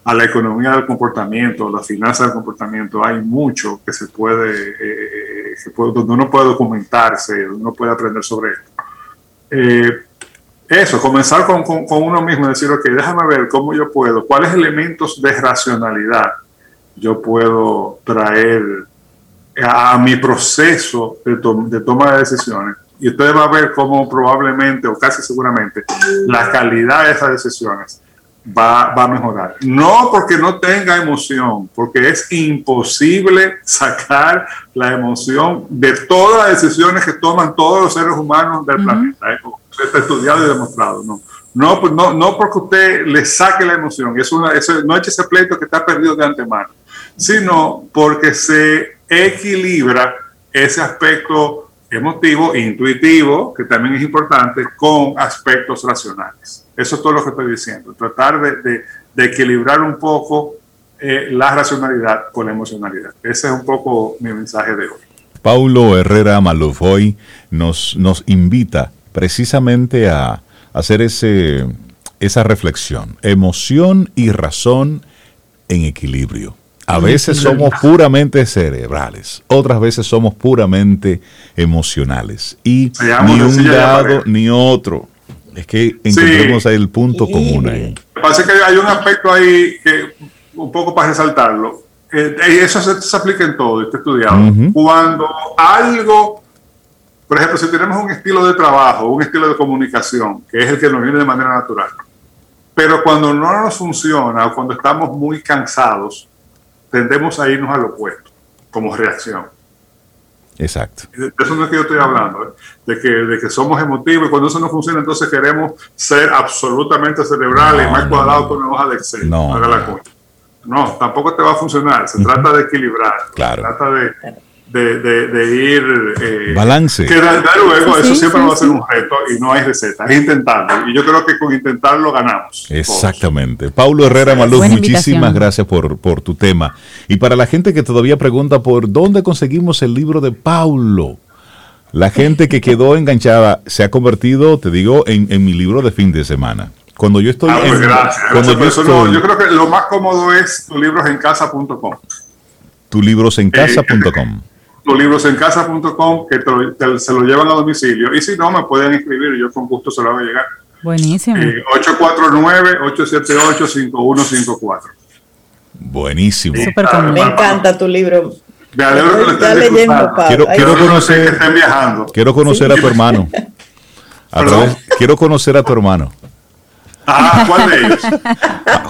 a la economía del comportamiento, la finanza del comportamiento, hay mucho que se puede, eh, eh, donde uno puede documentarse, donde uno puede aprender sobre esto. Eh, eso, comenzar con, con, uno mismo, decir, ok, déjame ver cómo yo puedo, cuáles elementos de racionalidad yo puedo traer a, mi proceso de, de toma de decisiones y usted va a ver cómo probablemente o casi seguramente la calidad de esas decisiones va, va, a mejorar. No porque no tenga emoción, porque es imposible sacar la emoción de todas las decisiones que toman todos los seres humanos del planeta. ¿eh? Está estudiado y demostrado. No, no, pues no, no porque usted le saque la emoción, es una, eso, no eche ese pleito que está perdido de antemano, sino porque se equilibra ese aspecto emotivo, intuitivo, que también es importante, con aspectos racionales. Eso es todo lo que estoy diciendo. Tratar de, equilibrar un poco eh, la racionalidad con la emocionalidad. Ese es un poco mi mensaje de hoy. Paulo Herrera Maluf hoy nos, nos invita precisamente a hacer ese, esa reflexión. Emoción y razón en equilibrio. A veces somos puramente cerebrales, otras veces somos puramente emocionales. Y ni un lado ni otro. Es que encontremos ahí el punto común ahí. Pasa que hay un aspecto ahí que, un poco para resaltarlo, eh, eso se, aplica en todo, está estudiado. Cuando algo, por ejemplo, si tenemos un estilo de trabajo, un estilo de comunicación, que es el que nos viene de manera natural, pero cuando no nos funciona o cuando estamos muy cansados, tendemos a irnos al opuesto como reacción. Exacto. De eso no es que yo estoy hablando, ¿eh? de, que, de que somos emotivos y cuando eso no funciona, entonces queremos ser absolutamente cerebrales, y más cuadrados con una hoja de Excel. No, haga la cuenta. no, tampoco te va a funcionar. Se trata de equilibrar. Claro. Se trata de, de, de, ir... Eh, Balance. Que luego eso siempre va a ser un reto y no hay receta, es intentarlo. Y yo creo que con intentarlo ganamos. Exactamente. Paulo Herrera Maluz, muchísimas gracias por, por tu tema. Y para la gente que todavía pregunta por dónde conseguimos el libro de Paulo, la gente que quedó enganchada se ha convertido, te digo, en, en mi libro de fin de semana. Cuando yo estoy... Ah, pues gracias. Cuando yo, estoy, yo, creo que lo más cómodo es tu casa.com tulibrosencasa.com librosencasa.com que se lo llevan a domicilio. Y si no, me pueden escribir yo con gusto se lo voy a llegar. Buenísimo. 849-878-5154. Eh, Buenísimo. me encanta tu libro. Me alegro que lo estén leyendo, quiero, quiero conocer, quiero conocer a tu hermano. [LAUGHS] quiero conocer a tu hermano. Ah, ¿cuál de ellos?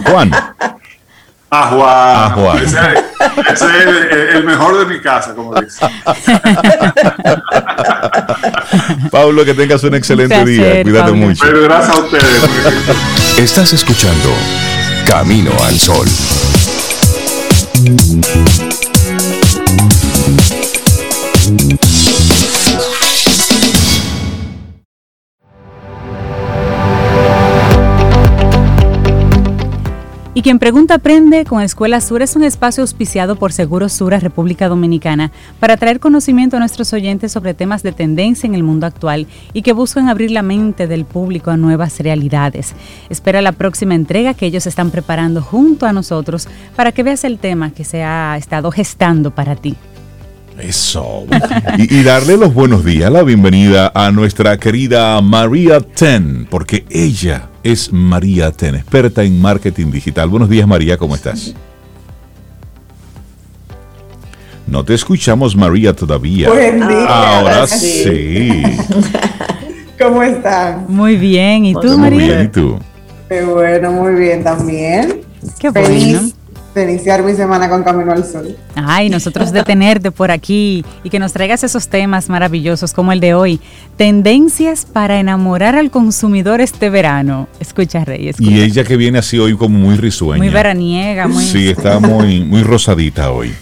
Juan. A Juan. Ese, es el, mejor de mi casa, como dice. [LAUGHS] Pablo, que tengas un excelente día. Cuídate mucho. Pero gracias a ustedes. Estás escuchando Camino al Sol. Quien pregunta aprende con Escuela Sur es un espacio auspiciado por Seguros Sura República Dominicana para traer conocimiento a nuestros oyentes sobre temas de tendencia en el mundo actual y que buscan abrir la mente del público a nuevas realidades. Espera la próxima entrega que ellos están preparando junto a nosotros para que veas el tema que se ha estado gestando para ti. Eso. [LAUGHS] y, darle los buenos días, la bienvenida a nuestra querida María Ten, porque ella es María Ten, experta en marketing digital. Buenos días, María, ¿cómo estás? No te escuchamos, María, todavía. Buen día. Ahora [LAUGHS] sí. [LAUGHS] ¿Cómo están? Muy bien. ¿Y tú, María? Muy bien, ¿y tú? Qué bueno, muy bien también. Qué bueno de iniciar mi semana con Camino al Sol. Ay, nosotros de tenerte por aquí y que nos traigas esos temas maravillosos como el de hoy. Tendencias para enamorar al consumidor este verano. Escucha, Rey. Y ella que viene así hoy como muy risueña. Muy veraniega, muy... Sí, está [LAUGHS] muy, muy rosadita hoy.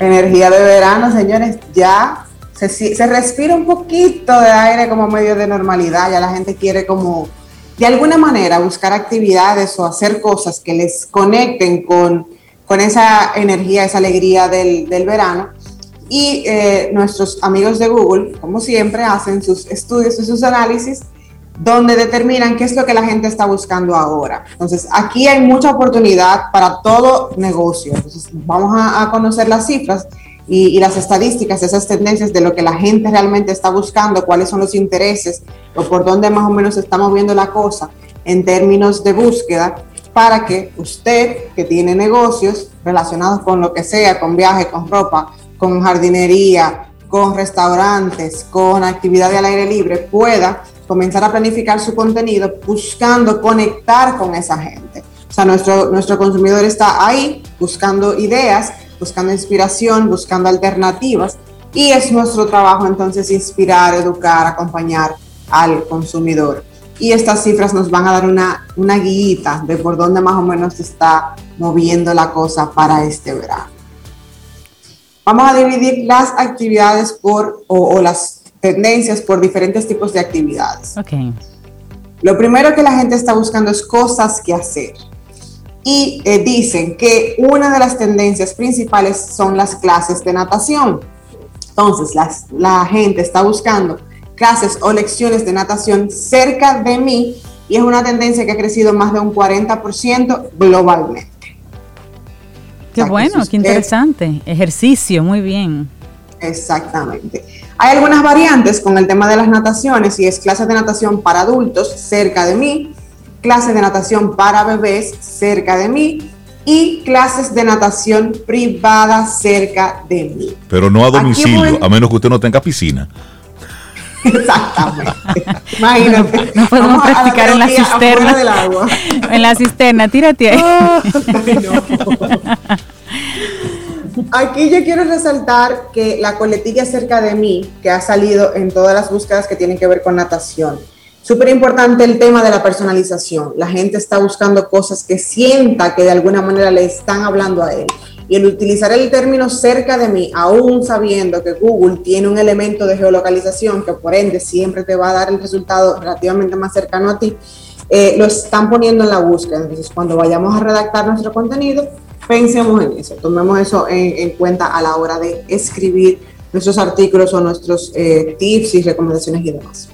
Energía de verano, señores, ya se, se respira un poquito de aire como medio de normalidad, ya la gente quiere como de alguna manera buscar actividades o hacer cosas que les conecten con, con esa energía, esa alegría del, del verano. Y eh, nuestros amigos de Google, como siempre, hacen sus estudios y sus análisis donde determinan qué es lo que la gente está buscando ahora. Entonces, aquí hay mucha oportunidad para todo negocio. Entonces, vamos a, a conocer las cifras y, las estadísticas, esas tendencias de lo que la gente realmente está buscando, cuáles son los intereses o por dónde más o menos estamos viendo la cosa en términos de búsqueda, para que usted que tiene negocios relacionados con lo que sea, con viaje, con ropa, con jardinería, con restaurantes, con actividad al aire libre, pueda comenzar a planificar su contenido buscando conectar con esa gente. O sea, nuestro, nuestro consumidor está ahí buscando ideas, buscando inspiración, buscando alternativas y es nuestro trabajo entonces inspirar, educar, acompañar al consumidor. Y estas cifras nos van a dar una, una guía de por dónde más o menos se está moviendo la cosa para este verano. Vamos a dividir las actividades por, o, las tendencias por diferentes tipos de actividades. Okay. Lo primero que la gente está buscando es cosas que hacer. Y eh, dicen que una de las tendencias principales son las clases de natación. Entonces, las, la gente está buscando clases o lecciones de natación cerca de mí y es una tendencia que ha crecido más de un 40% globalmente. Qué bueno, qué interesante. Ejercicio, muy bien. Exactamente. Hay algunas variantes con el tema de las nataciones y es clases de natación para adultos cerca de mí, clases de natación para bebés cerca de mí y clases de natación privada cerca de mí. Pero no a domicilio, a menos que usted no tenga piscina. [LAUGHS] Exactamente. Imagínate. No podemos practicar [LAUGHS] en la cisterna. Del agua. En la cisterna, tírate ahí. Aquí yo quiero resaltar que la coletilla cerca de mí, que ha salido en todas las búsquedas que tienen que ver con natación, súper importante el tema de la personalización. La gente está buscando cosas que sienta que de alguna manera le están hablando a él. Y el utilizar el término cerca de mí, aún sabiendo que Google tiene un elemento de geolocalización que por ende siempre te va a dar el resultado relativamente más cercano a ti, eh, lo están poniendo en la búsqueda. Entonces, cuando vayamos a redactar nuestro contenido, pensemos en eso, tomemos eso en, cuenta a la hora de escribir nuestros artículos o nuestros eh, tips y recomendaciones y demás.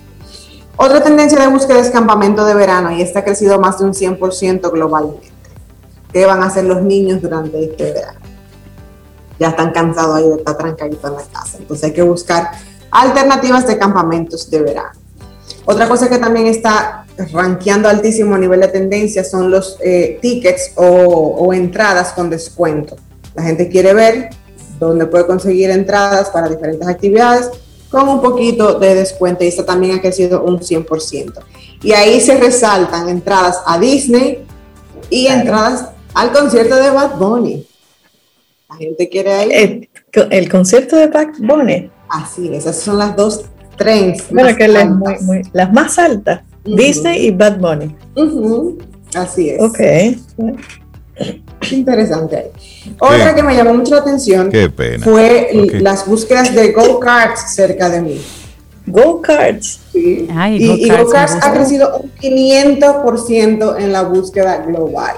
Otra tendencia de búsqueda es campamento de verano y esta ha crecido más de un 100% globalmente. ¿Qué van a hacer los niños durante este verano? Ya están cansados ahí de estar trancaditos en la casa. Entonces hay que buscar alternativas de campamentos de verano. Otra cosa que también está rankeando altísimo a nivel de tendencia son los eh, tickets o, entradas con descuento. La gente quiere ver dónde puede conseguir entradas para diferentes actividades con un poquito de descuento y esta también ha crecido un 100%. Y ahí se resaltan entradas a Disney y entradas al concierto de Bad Bunny. La gente quiere ahí. El, el concierto de Bad Bunny. Así es, esas son las dos trends. Bueno, que las, muy, las más altas, Disney y Bad Bunny. Así es. Ok. Interesante. Otra que me llamó mucho la atención fue las búsquedas de go-karts cerca de mí. Go-karts. Sí. y go-karts ha crecido un 500% en la búsqueda global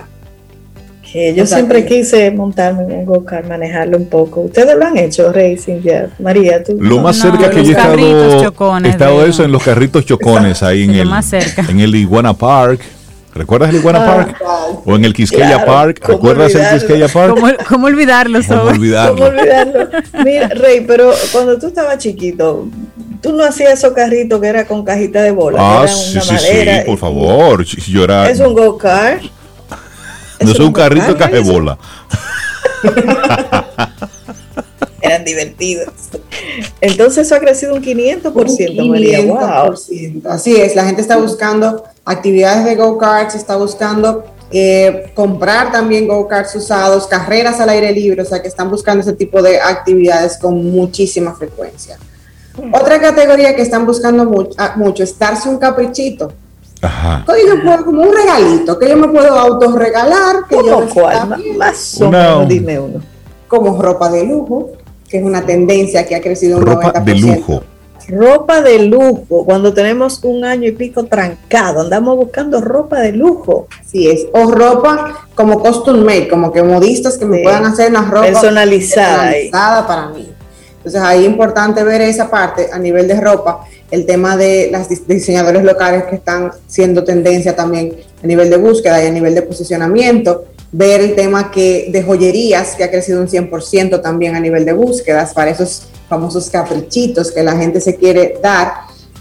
yo siempre quise montarme en un go-kart, manejarlo un poco. ¿Ustedes lo han hecho, Racing? Ya? María, ¿tú? Lo más cerca que yo he estado, he estado eso en los carritos chocones, ahí en el, en el Iguana Park. ¿Recuerdas el Iguana ah, Park? O en el Quisqueya Park. ¿Recuerdas el Quisqueya Park? ¿Cómo, olvidarlo, ¿Cómo olvidarlo? ¿Cómo olvidarlo? Mira, Rey, pero cuando tú estabas chiquito, tú no hacías esos carritos que era con cajita de bola. Ah, sí, sí, sí, por favor. Yo era, ¿Es un go-kart? No es un carrito de bola. [LAUGHS] Eran divertidos. Entonces eso ha crecido un 500%, María. Wow. Así es, la gente está buscando actividades de go-karts, está buscando eh, comprar también go-karts usados, carreras al aire libre, o sea que están buscando ese tipo de actividades con muchísima frecuencia. Hmm. Otra categoría que están buscando mucho, ah, mucho es darse un caprichito. Ajá. como un regalito, que yo me puedo autorregalar. Que yo cuál? Más o menos, dime uno. Como ropa de lujo, que es una tendencia que ha crecido un ropa de lujo. Ropa de lujo, cuando tenemos un año y pico trancado, andamos buscando ropa de lujo. Sí es, o ropa como custom made, como que modistas que me puedan hacer una ropa personalizada, personalizada para mí. Entonces ahí es importante ver esa parte a nivel de ropa el tema de los diseñadores locales que están siendo tendencia también a nivel de búsqueda y a nivel de posicionamiento, ver el tema que de joyerías, que ha crecido un 100% también a nivel de búsquedas, para esos famosos caprichitos que la gente se quiere dar.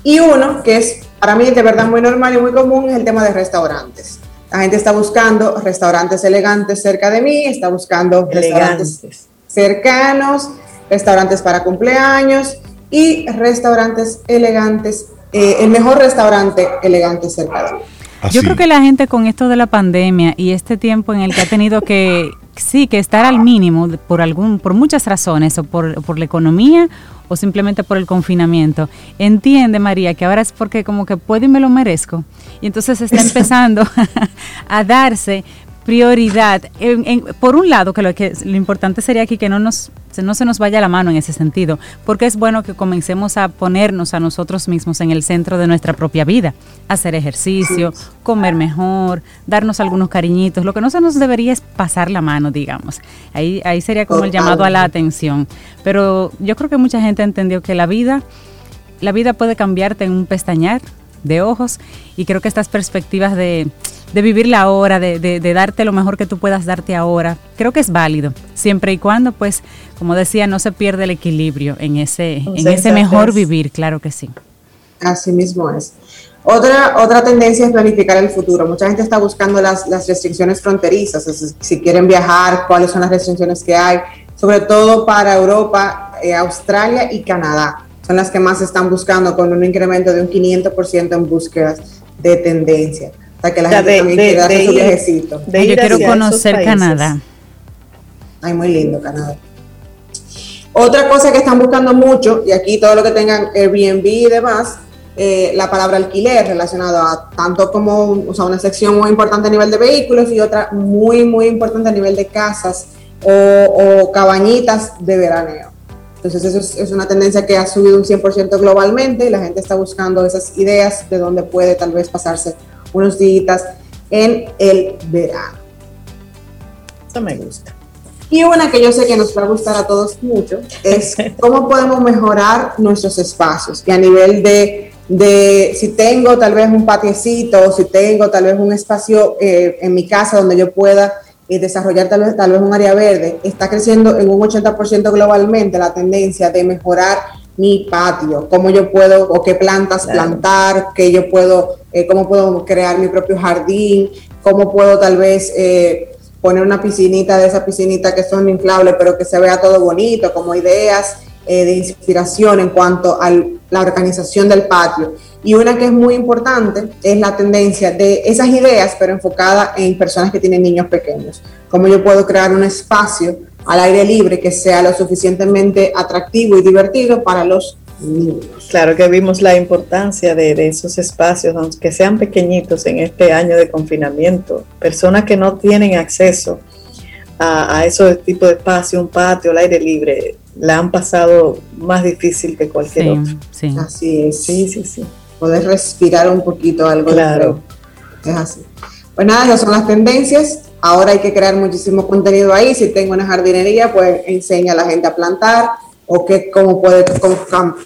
Y uno que es para mí de verdad muy normal y muy común es el tema de restaurantes. La gente está buscando restaurantes elegantes cerca de mí, está buscando restaurantes cercanos, restaurantes para cumpleaños y restaurantes elegantes, eh, el mejor restaurante elegante cerca de Yo creo que la gente con esto de la pandemia y este tiempo en el que ha tenido que sí, que estar al mínimo por algún por muchas razones o por, por la economía o simplemente por el confinamiento. Entiende, María, que ahora es porque como que puedo y me lo merezco. Y entonces está [LAUGHS] empezando [LAUGHS] a darse prioridad. por un lado, que lo, que lo importante sería aquí que no, nos, no se nos vaya la mano en ese sentido, porque es bueno que comencemos a ponernos a nosotros mismos en el centro de nuestra propia vida, hacer ejercicio, comer mejor, darnos algunos cariñitos. Lo que no se nos debería es pasar la mano, digamos. Ahí, ahí sería como el llamado a la atención. Pero yo creo que mucha gente entendió que la vida, la vida puede cambiarte en un pestañear de ojos y creo que estas perspectivas de de vivir la hora, de, de, darte lo mejor que tú puedas darte ahora. Creo que es válido, siempre y cuando, pues, como decía, no se pierde el equilibrio en ese, en ese mejor vivir, claro que sí. Así mismo es. Otra, otra tendencia es planificar el futuro. Mucha gente está buscando las, las restricciones fronterizas, si quieren viajar, cuáles son las restricciones que hay, sobre todo para Europa, eh, Australia y Canadá. Son las que más están buscando con un incremento de un 500% en búsquedas de tendencia que la gente también quiera hacer su viajecito. yo quiero conocer Canadá. Ay, muy lindo Canadá. Otra cosa que están buscando mucho, y aquí todo lo que tengan Airbnb y demás, eh, la palabra alquiler relacionado a tanto como una sección muy importante a nivel de vehículos y otra muy, muy importante a nivel de casas o, cabañitas de veraneo. Entonces eso es, es, una tendencia que ha subido un 100% globalmente y la gente está buscando esas ideas de dónde puede tal vez pasarse unos días en el verano. Eso me gusta. Y una que yo sé que nos va a gustar a todos mucho es [LAUGHS] cómo podemos mejorar nuestros espacios y a nivel de, de si tengo tal vez un patiecito o si tengo tal vez un espacio eh, en mi casa donde yo pueda eh, desarrollar tal vez, tal vez un área verde, está creciendo en un 80% globalmente la tendencia de mejorar mi patio, cómo yo puedo o qué plantas plantar, qué yo puedo, eh, cómo puedo crear mi propio jardín, cómo puedo tal vez eh, poner una piscinita de esa piscinita que son inflables, pero que se vea todo bonito, como ideas eh, de inspiración en cuanto a la organización del patio. Y una que es muy importante es la tendencia de esas ideas, pero enfocada en personas que tienen niños pequeños. Cómo yo puedo crear un espacio al aire libre que sea lo suficientemente atractivo y divertido para los niños. Claro que vimos la importancia de, esos espacios, aunque sean pequeñitos en este año de confinamiento. Personas que no tienen acceso a, a esos tipos de espacio, un patio, al aire libre, la han pasado más difícil que cualquier otro. Sí. Así es. Sí, sí, sí. Poder respirar un poquito algo. Claro. Es así. Pues nada, esas son las tendencias. Ahora hay que crear muchísimo contenido ahí. Si tengo una jardinería, pues enseña a la gente a plantar o que, cómo puede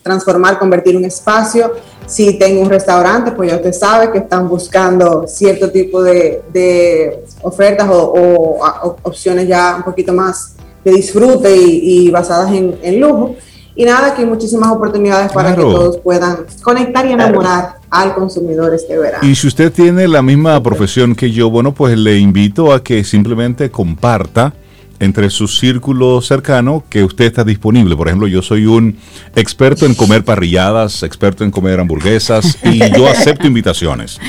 transformar, convertir un espacio. Si tengo un restaurante, pues ya usted sabe que están buscando cierto tipo de, ofertas o, opciones ya un poquito más de disfrute y, basadas en, lujo. Y nada, que hay muchísimas oportunidades para que todos puedan conectar y enamorar al consumidor este verano. Y si usted tiene la misma profesión que yo, bueno, pues le invito a que simplemente comparta entre su círculo cercano que usted está disponible. Por ejemplo, yo soy un experto en comer parrilladas, experto en comer hamburguesas y yo [LAUGHS] acepto invitaciones.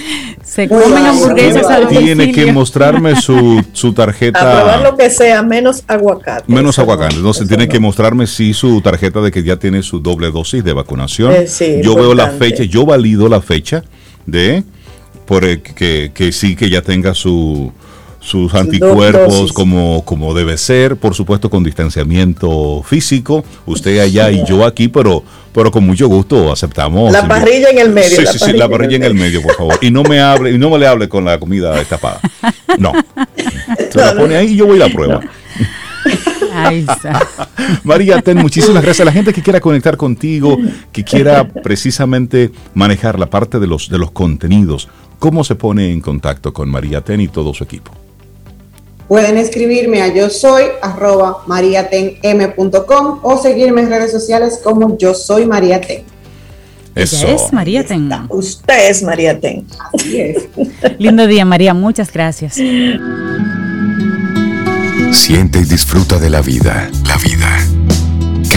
Se comen hamburguesas Tiene que mostrarme su, su tarjeta. A probar lo que sea, menos aguacate. Menos aguacate. Entonces tiene que mostrarme si su tarjeta de que ya tiene su doble dosis de vacunación. Eh, yo veo la fecha, yo valido la fecha de por que, que sí que ya tenga su sus anticuerpos como, como debe ser, por supuesto con distanciamiento físico, usted allá y yo aquí, pero, pero con mucho gusto aceptamos. La parrilla en el medio. Sí, sí, sí, la parrilla en el medio, por favor. Y no me hable, y no me le hable con la comida destapada. No. [LAUGHS] Se la pone ahí y yo voy a la prueba. [LAUGHS] María Ten, muchísimas gracias. a La gente que quiera conectar contigo, que quiera precisamente manejar la parte de los, de los contenidos, ¿cómo se pone en contacto con María Ten y todo su equipo? Pueden escribirme a yo soy arroba mariatenm.com o seguirme en redes sociales como yo soy mariaten. Eso. es María Ten. Usted es María Ten. Así es. [LAUGHS] Lindo día, María. Muchas gracias. Siente y disfruta de la vida. La vida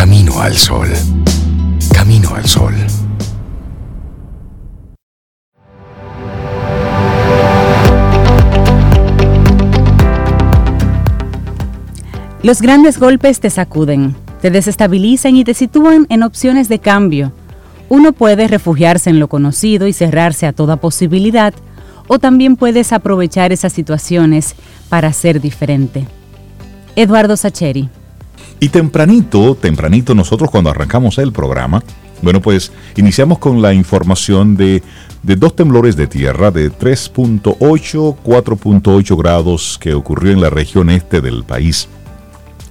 Camino al sol. Camino al sol. Los grandes golpes te sacuden, te desestabilizan y te sitúan en opciones de cambio. Uno puede refugiarse en lo conocido y cerrarse a toda posibilidad, o también puedes aprovechar esas situaciones para ser diferente. Eduardo Sacheri. Y tempranito, tempranito nosotros cuando arrancamos el programa, bueno pues iniciamos con la información de, de dos temblores de tierra de 3.8, 4.8 grados que ocurrió en la región este del país.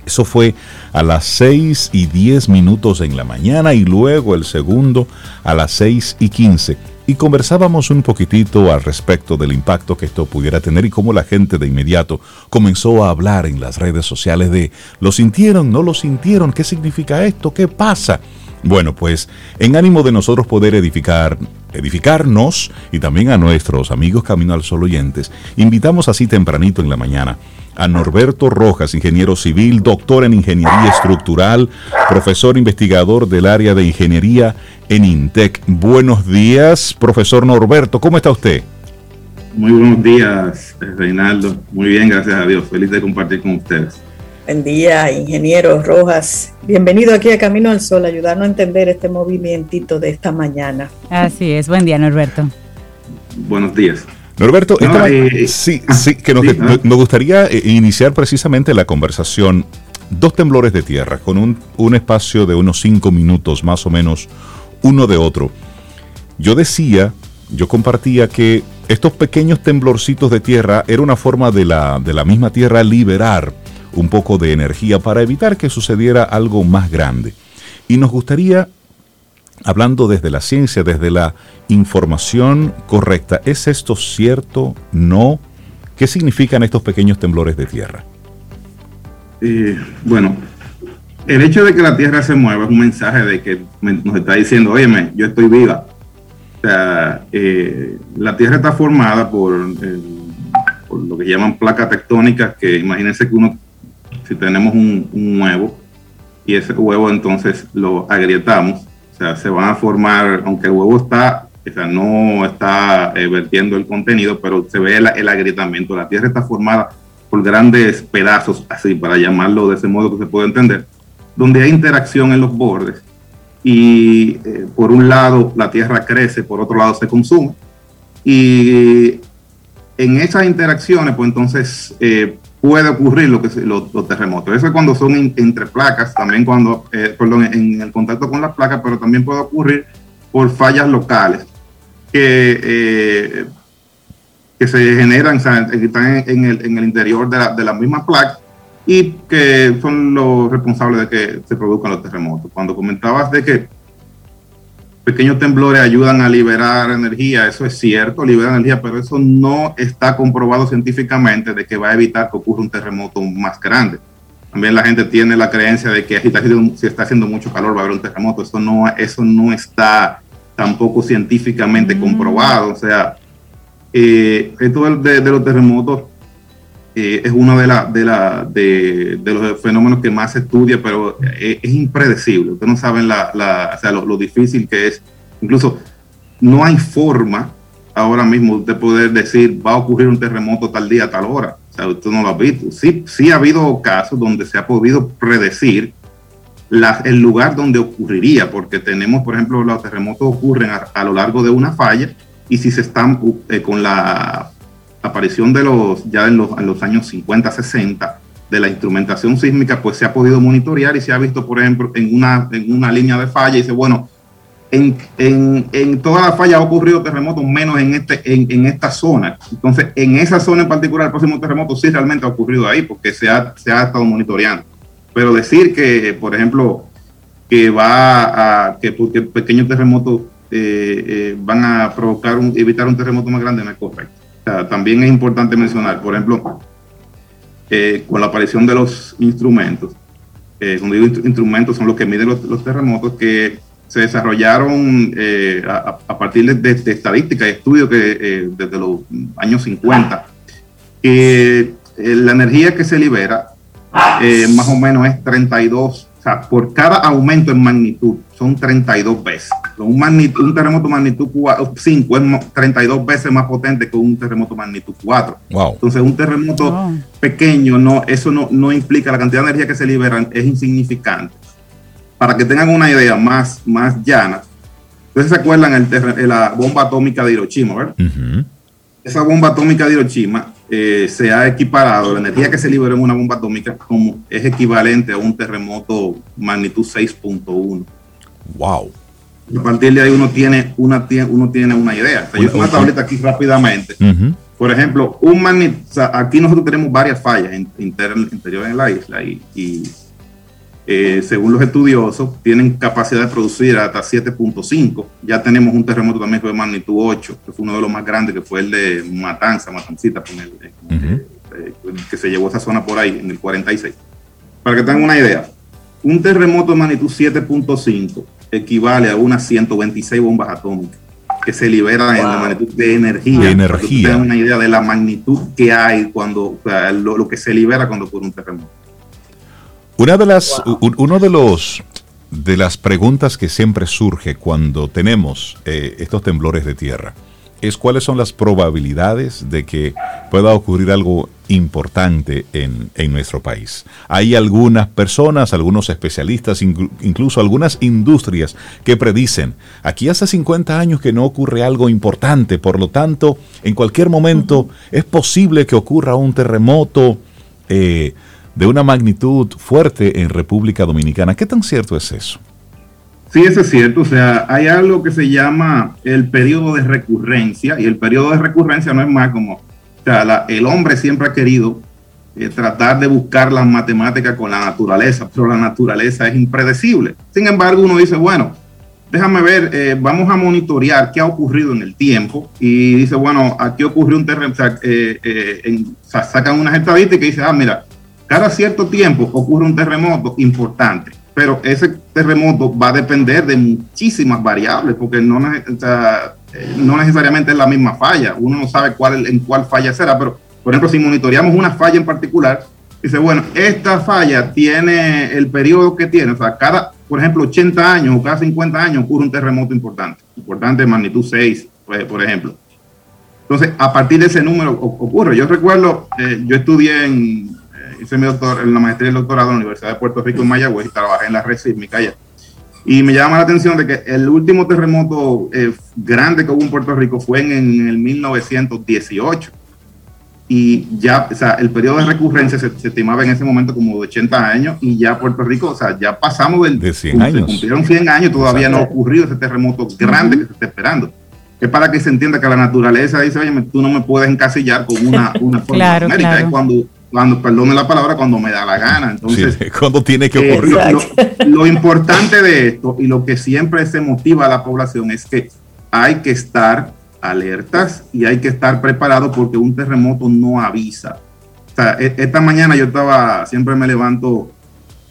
Eso fue a las 6 y 10 minutos en la mañana y luego el segundo a las 6 y 15. Y conversábamos un poquitito al respecto del impacto que esto pudiera tener y cómo la gente de inmediato comenzó a hablar en las redes sociales de ¿lo sintieron? ¿No lo sintieron? ¿Qué significa esto? ¿Qué pasa? Bueno, pues en ánimo de nosotros poder edificar, edificarnos y también a nuestros amigos Camino al Sol oyentes, invitamos así tempranito en la mañana a Norberto Rojas, ingeniero civil, doctor en ingeniería estructural, profesor investigador del área de ingeniería en INTEC. Buenos días, profesor Norberto, ¿cómo está usted? Muy buenos días, Reinaldo. Muy bien, gracias a Dios. Feliz de compartir con ustedes. Buen día, ingeniero Rojas. Bienvenido aquí a Camino al Sol, ayudarnos a entender este movimientito de esta mañana. Así es, buen día, Norberto. Buenos días. Norberto, no, eh, sí, sí, que nos, sí, nos gustaría eh, iniciar precisamente la conversación. Dos temblores de tierra, con un, un espacio de unos cinco minutos más o menos uno de otro. Yo decía, yo compartía que estos pequeños temblorcitos de tierra era una forma de la, de la misma tierra liberar un poco de energía para evitar que sucediera algo más grande. Y nos gustaría hablando desde la ciencia, desde la información correcta, ¿es esto cierto? ¿No? ¿Qué significan estos pequeños temblores de tierra? Eh, bueno, el hecho de que la Tierra se mueva es un mensaje de que nos está diciendo, óyeme, yo estoy viva. O sea, eh, la Tierra está formada por, eh, por, lo que llaman placas tectónicas, que imagínense que uno, si tenemos un, un huevo, y ese huevo entonces lo agrietamos, o sea, se van a formar, aunque el huevo está, o sea, no está eh, vertiendo el contenido, pero se ve el, el, agrietamiento. La Tierra está formada por grandes pedazos, así para llamarlo de ese modo que se puede entender, donde hay interacción en los bordes. Y eh, por un lado la Tierra crece, por otro lado se consume. Y en esas interacciones, pues entonces eh, puede ocurrir lo que los, terremotos. Eso es cuando son entre placas, también cuando, eh, perdón, en el contacto con las placas, pero también puede ocurrir por fallas locales que, eh, que se generan, que están en, el, en el, interior de la, de la misma placa y que son los responsables de que se produzcan los terremotos. Cuando comentabas de que pequeños temblores ayudan a liberar energía, eso es cierto, liberan energía, pero eso no está comprobado científicamente de que va a evitar que ocurra un terremoto más grande. También la gente tiene la creencia de que si está haciendo, si está haciendo mucho calor va a haber un terremoto. Eso no, eso no está tampoco científicamente mm. comprobado. O sea, eh, esto de, de, los terremotos eh, es uno de, la, de, la, de, de, los fenómenos que más se estudia, pero es, es impredecible. Ustedes no saben la, la, o sea, lo, lo, difícil que es. Incluso no hay forma ahora mismo de poder decir va a ocurrir un terremoto tal día, tal hora. O sea, usted no lo ha visto. Sí, sí ha habido casos donde se ha podido predecir la, el lugar donde ocurriría, porque tenemos, por ejemplo, los terremotos ocurren a, a lo largo de una falla y si se están eh, con la aparición de los, ya en los, años 50, 60, de la instrumentación sísmica, pues se ha podido monitorear y se ha visto, por ejemplo, en una, en una línea de falla y dice, bueno, en, en, en, toda la falla ha ocurrido terremotos, menos en, este, en, en, esta zona. Entonces, en esa zona en particular, el próximo terremoto sí realmente ha ocurrido ahí, porque se ha, se ha estado monitoreando. Pero decir que, por ejemplo, que va a, que porque pequeños terremotos eh, eh, van a provocar, un, evitar un terremoto más grande, no es correcto. También es importante mencionar, por ejemplo, eh, con la aparición de los instrumentos, eh, cuando digo instrumentos son los que miden los, terremotos, que se desarrollaron eh, a, partir de, estadísticas y estudios que eh, desde los años 50, que la energía que se libera más o menos es 32 o sea, por cada aumento en magnitud son 32 veces. Un, un terremoto magnitud 5 es 32 veces más potente que un terremoto magnitud 4. Entonces, un terremoto pequeño, no, eso no, no implica la cantidad de energía que se liberan, es insignificante. Para que tengan una idea más, más llana, ustedes se acuerdan el la bomba atómica de Hiroshima, ¿verdad? Esa bomba atómica de Hiroshima eh, se ha equiparado, la energía que se liberó en una bomba atómica como es equivalente a un terremoto magnitud 6.1. Wow. a partir de ahí uno tiene una, uno tiene una idea. yo tengo una tableta aquí rápidamente. Por ejemplo, un aquí nosotros tenemos varias fallas interiores en la isla y, eh, según los estudiosos tienen capacidad de producir hasta 7.5. Ya tenemos un terremoto también de magnitud 8, que fue uno de los más grandes, que fue el de Matanza, Matancita, eh, que se llevó esa zona por ahí en el 46. Para que tengan una idea, un terremoto de magnitud 7.5 equivale a unas 126 bombas atómicas que se liberan en la magnitud de energía. De energía. Para que una idea de la magnitud que hay cuando, lo, que se libera cuando ocurre un terremoto. Una de las, uno de los de las preguntas que siempre surge cuando tenemos eh, estos temblores de tierra es cuáles son las probabilidades de que pueda ocurrir algo importante en, nuestro país. Hay algunas personas, algunos especialistas, incluso algunas industrias que predicen, aquí hace 50 años que no ocurre algo importante, por lo tanto, en cualquier momento es posible que ocurra un terremoto eh, de una magnitud fuerte en República Dominicana. ¿Qué tan cierto es eso? Sí, eso es cierto. O sea, hay algo que se llama el periodo de recurrencia y el periodo de recurrencia no es más como, o sea, el hombre siempre ha querido eh, tratar de buscar las matemáticas con la naturaleza, pero la naturaleza es impredecible. Sin embargo, uno dice, bueno, déjame ver, eh, vamos a monitorear qué ha ocurrido en el tiempo y dice, bueno, aquí ocurrió un terremoto, eh, sacan unas estadísticas y dice, ah, mira, cada cierto tiempo ocurre un terremoto importante pero ese terremoto va a depender de muchísimas variables, porque no, eh, no necesariamente es la misma falla, uno no sabe cuál, en cuál falla será, pero por ejemplo, si monitoreamos una falla en particular, dice, bueno, esta falla tiene el periodo que tiene, o sea, cada, por ejemplo, 80 años o cada 50 años ocurre un terremoto importante, importante de magnitud 6, pues, por ejemplo. Entonces, a partir de ese número ocurre. Yo recuerdo, eh, yo estudié en, hice mi doctor, en la maestría y el doctorado en la Universidad de Puerto Rico en Mayagüez y trabajé en la red sísmica allá. Y me llama la atención de que el último terremoto eh, grande que hubo en Puerto Rico fue en, el 1918. Y ya, o sea, el periodo de recurrencia se, estimaba en ese momento como de 80 años y ya Puerto Rico, o sea, ya pasamos del... De 100 años. Se cumplieron 100 años, todavía no ha ocurrido ese terremoto grande que se está esperando. Es para que se entienda que la naturaleza dice, oye, tú no me puedes encasillar con una, una forma [LAUGHS] claro, claro. Es cuando cuando, perdone la palabra, cuando me da la gana. Entonces, [LAUGHS] cuando tiene que ocurrir. lo, importante de esto y lo que siempre se motiva a la población es que hay que estar alertas y hay que estar preparados porque un terremoto no avisa. O sea, e, esta mañana yo estaba, siempre me levanto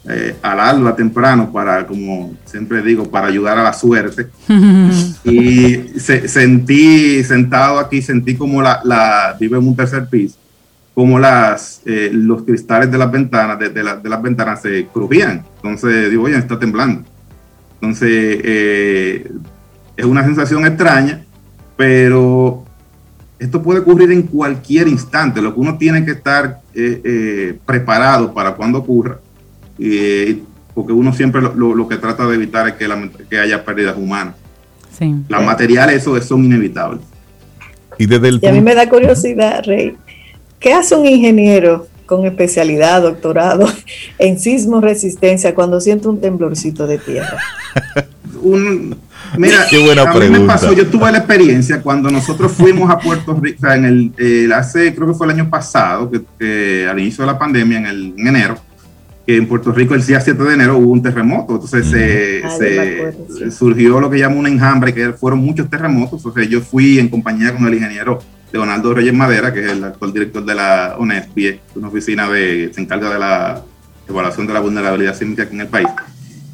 eh, al alba temprano para, como siempre digo, para ayudar a la suerte. [LAUGHS] y sentí, sentado aquí, sentí como la, la, vivo en un tercer piso como las, eh, los cristales de las ventanas, de, de, las ventanas se crujían. Entonces digo, oye, está temblando. Entonces eh, es una sensación extraña, pero esto puede ocurrir en cualquier instante. Lo que uno tiene que estar eh, preparado para cuando ocurra, porque uno siempre lo, que trata de evitar es que, que haya pérdidas humanas. Sí. Las materiales, eso, son inevitables. Y, desde el y a mí me da curiosidad, Rey. ¿Qué hace un ingeniero con especialidad, doctorado [LAUGHS] en sismo resistencia cuando siente un temblorcito de tierra? [LAUGHS] mira, Qué buena a mí me pasó, yo tuve la experiencia cuando nosotros fuimos a Puerto Rico, en el, hace, creo que fue el año pasado, que, al inicio de la pandemia, en, el, enero, que en Puerto Rico el día 7 de enero hubo un terremoto, entonces se, surgió lo que llama un enjambre, que fueron muchos terremotos, entonces yo fui en compañía con el ingeniero Leonardo Reyes Madera, que es el actual director de la UNESPIE, una oficina que se encarga de la evaluación de la vulnerabilidad sísmica aquí en el país.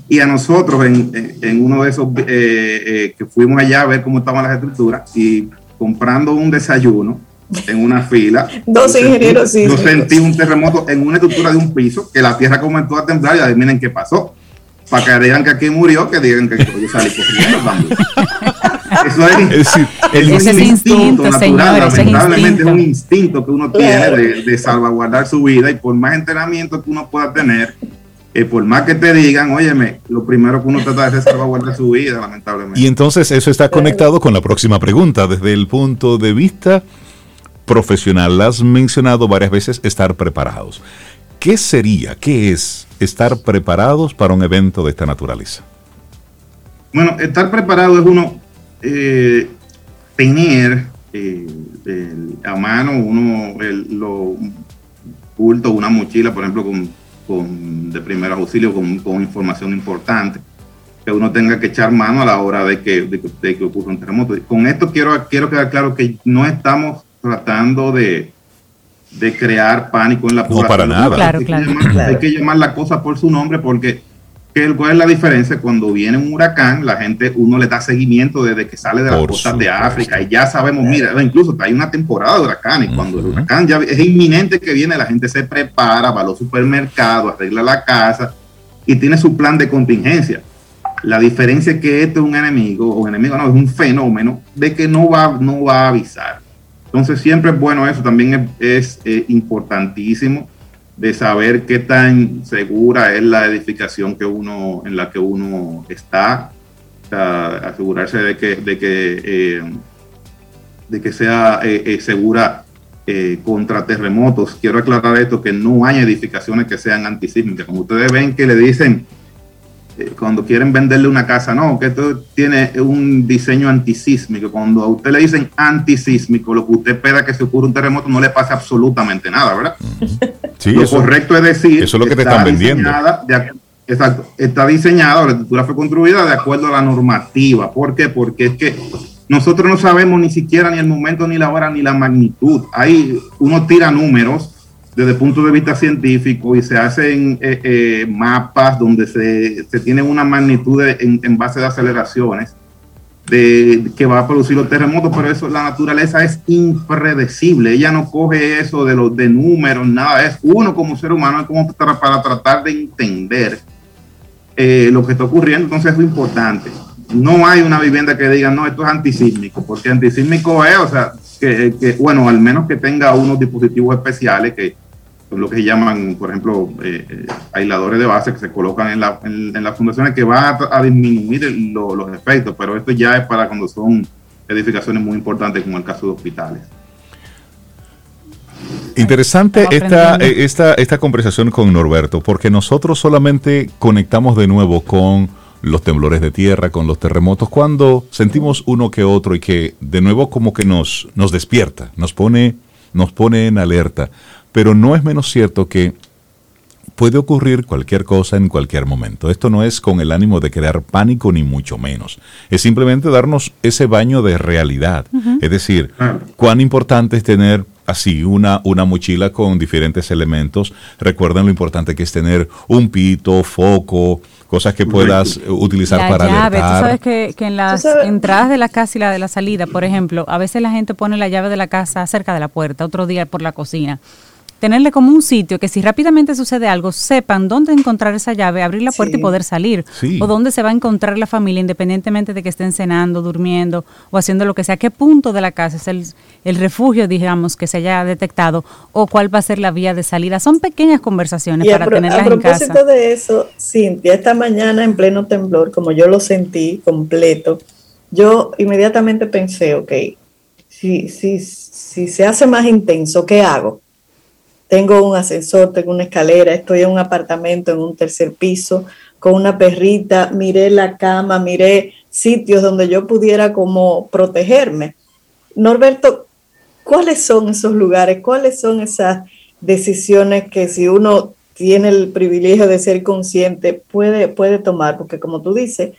Y a nosotros, en, uno de esos eh, eh, que fuimos allá a ver cómo estaban las estructuras y comprando un desayuno en una fila. [LAUGHS] Dos ingenieros Yo sentí un terremoto en una estructura de un piso que la tierra comenzó a temblar y adivinen qué pasó. para que digan que aquí murió, que digan que yo salí corriendo. [LAUGHS] [LAUGHS] Eso es, decir, el ese es instinto, natural, lamentablemente es un instinto que uno tiene de, salvaguardar su vida y por más entrenamiento que uno pueda tener, eh, por más que te digan, óyeme, lo primero que uno trata de es salvaguardar su vida, lamentablemente. Y entonces eso está conectado con la próxima pregunta, desde el punto de vista profesional, has mencionado varias veces estar preparados. ¿Qué sería, qué es estar preparados para un evento de esta naturaleza? Bueno, estar preparado es uno eh, tener eh, a mano uno el, lo culto, una mochila, por ejemplo, con, de primer auxilio, con, información importante, que uno tenga que echar mano a la hora de que, de, que ocurra un terremoto. Con esto quiero, quiero quedar claro que no estamos tratando de, de crear pánico en la población. No, para nada. Claro, claro. Hay que llamar la cosa por su nombre porque ¿Cuál es la diferencia? Cuando viene un huracán, la gente, uno le da seguimiento desde que sale de las costas de África y ya sabemos, mira, incluso hay una temporada de huracanes. Cuando el huracán ya es inminente que viene, la gente se prepara, va a los supermercados, arregla la casa y tiene su plan de contingencia. La diferencia es que este es un enemigo, o enemigo no, es un fenómeno de que no va, no va a avisar. Entonces siempre es bueno eso, también es, eh, importantísimo de saber qué tan segura es la edificación que uno, en la que uno está, asegurarse de que, de que, eh, de que sea eh, eh, segura contra terremotos. Quiero aclarar esto, que no hay edificaciones que sean antisísmicas. Como ustedes ven que le dicen eh, cuando quieren venderle una casa, no, que esto tiene un diseño antisísmico. Cuando a usted le dicen antisísmico, lo que usted espera que se ocurra un terremoto no le pase absolutamente nada, ¿verdad? Sí, lo correcto es decir, eso es lo que te están vendiendo. exacto, está diseñada, la estructura fue construida de acuerdo a la normativa. ¿Por qué? Porque es que nosotros no sabemos ni siquiera ni el momento, ni la hora, ni la magnitud. Ahí uno tira números desde el punto de vista científico y se hacen eh, eh, mapas donde se, se, tiene una magnitud en, base de aceleraciones de, que va a producir los terremotos, pero eso la naturaleza es impredecible, ella no coge eso de los de números, nada, es uno como ser humano, es como para, para tratar de entender eh, lo que está ocurriendo, entonces es lo importante. No hay una vivienda que diga, no, esto es antisísmico, porque antisísmico es, o sea, que, que bueno, al menos que tenga unos dispositivos especiales que, lo que se llaman, por ejemplo, eh, eh, aisladores de base que se colocan en, la, en, las fundaciones que van a, disminuir los efectos, pero esto ya es para cuando son edificaciones muy importantes, como el caso de hospitales. Interesante esta, eh, esta, esta conversación con Norberto, porque nosotros solamente conectamos de nuevo con los temblores de tierra, con los terremotos, cuando sentimos uno que otro y que de nuevo como que nos, nos despierta, nos pone, nos pone en alerta pero no es menos cierto que puede ocurrir cualquier cosa en cualquier momento. Esto no es con el ánimo de crear pánico ni mucho menos. Es simplemente darnos ese baño de realidad. Es decir, cuán importante es tener así una, una mochila con diferentes elementos. Recuerden lo importante que es tener un pito, foco, cosas que puedas utilizar para llave. Tú sabes que, que en las entradas de la casa y la de la salida, por ejemplo, a veces la gente pone la llave de la casa cerca de la puerta, otro día por la cocina tenerle como un sitio que si rápidamente sucede algo, sepan dónde encontrar esa llave, abrir la puerta y poder salir. O dónde se va a encontrar la familia, independientemente de que estén cenando, durmiendo o haciendo lo que sea. ¿Qué punto de la casa es el, el refugio, digamos, que se haya detectado? ¿O cuál va a ser la vía de salida? Son pequeñas conversaciones para tenerlas en casa. A propósito de eso, Cintia, esta mañana en pleno temblor, como yo lo sentí completo, yo inmediatamente pensé, ok, si, si, si se hace más intenso, ¿qué hago? Tengo un ascensor, tengo una escalera, estoy en un apartamento en un tercer piso con una perrita, miré la cama, miré sitios donde yo pudiera como protegerme. Norberto, ¿cuáles son esos lugares? ¿Cuáles son esas decisiones que si uno tiene el privilegio de ser consciente puede, puede tomar? Porque como tú dices,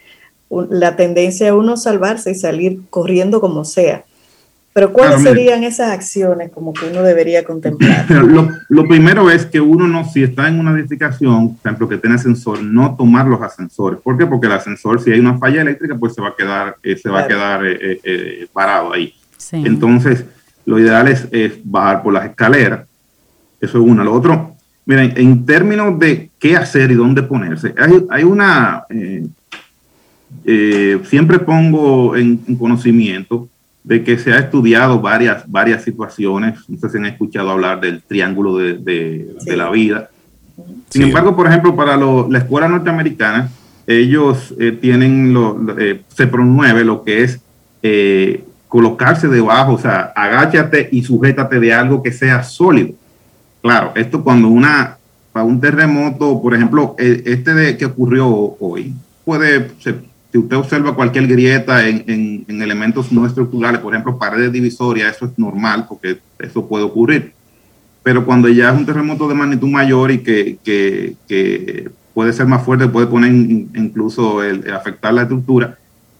la tendencia es uno salvarse y salir corriendo como sea. Pero ¿cuáles serían esas acciones como que uno debería contemplar? [CLEARS THROAT] Lo, primero es que uno no, si está en una edificación, por ejemplo, que tiene ascensor, no tomar los ascensores. ¿Por qué? Porque el ascensor, si hay una falla eléctrica, pues se va a quedar, eh, se va a quedar eh, eh, parado ahí. Entonces, lo ideal es, bajar por las escaleras. Eso es una. Lo otro, miren, en términos de qué hacer y dónde ponerse. Hay, una, eh, eh, siempre pongo en, conocimiento de que se ha estudiado varias, varias situaciones, no sé si han escuchado hablar del triángulo de, la vida. Sin embargo, por ejemplo, para la escuela norteamericana, ellos eh, tienen, lo, se promueve lo que es colocarse debajo, o sea, agáchate y sujétate de algo que sea sólido. Claro, esto cuando una, para un terremoto, por ejemplo, e, este de, que ocurrió hoy, puede, si usted observa cualquier grieta en, elementos no estructurales, por ejemplo, paredes divisorias, eso es normal porque eso puede ocurrir. Pero cuando ya es un terremoto de magnitud mayor y que, que, puede ser más fuerte, puede poner incluso afectar la estructura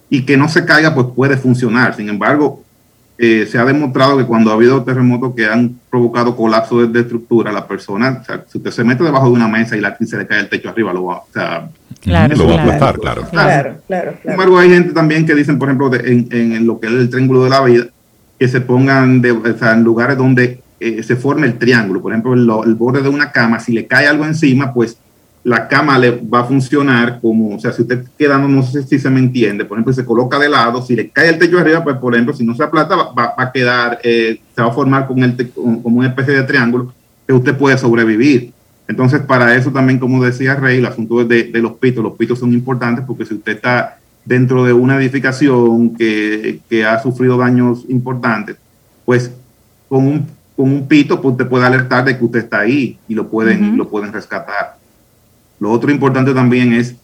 y que no se caiga, pues puede funcionar. Sin embargo, eh, se ha demostrado que cuando ha habido terremotos que han provocado colapso de, estructura, la persona, o sea, si usted se mete debajo de una mesa y, la, se le cae el techo arriba, lo va, o sea, claro, lo va a aplastar, claro. Claro, claro, Sin embargo, hay gente también que dicen, por ejemplo, en, en, lo que es el triángulo de la vida, que se pongan de, o sea, en lugares donde eh, se forme el triángulo. Por ejemplo, el, el borde de una cama, si le cae algo encima, pues la cama le va a funcionar como, o sea, si usted queda, no, sé si se me entiende, por ejemplo, se coloca de lado, si le cae el techo arriba, pues por ejemplo, si no se aplata, va, a quedar, eh, se va a formar con el como una especie de triángulo que usted puede sobrevivir. Entonces, para eso también, como decía Rey, el asunto de, de los pitos, los pitos son importantes porque si usted está dentro de una edificación que, que ha sufrido daños importantes, pues con un, con un pito, pues usted puede alertar de que usted está ahí y lo pueden, lo pueden rescatar. Lo otro importante también es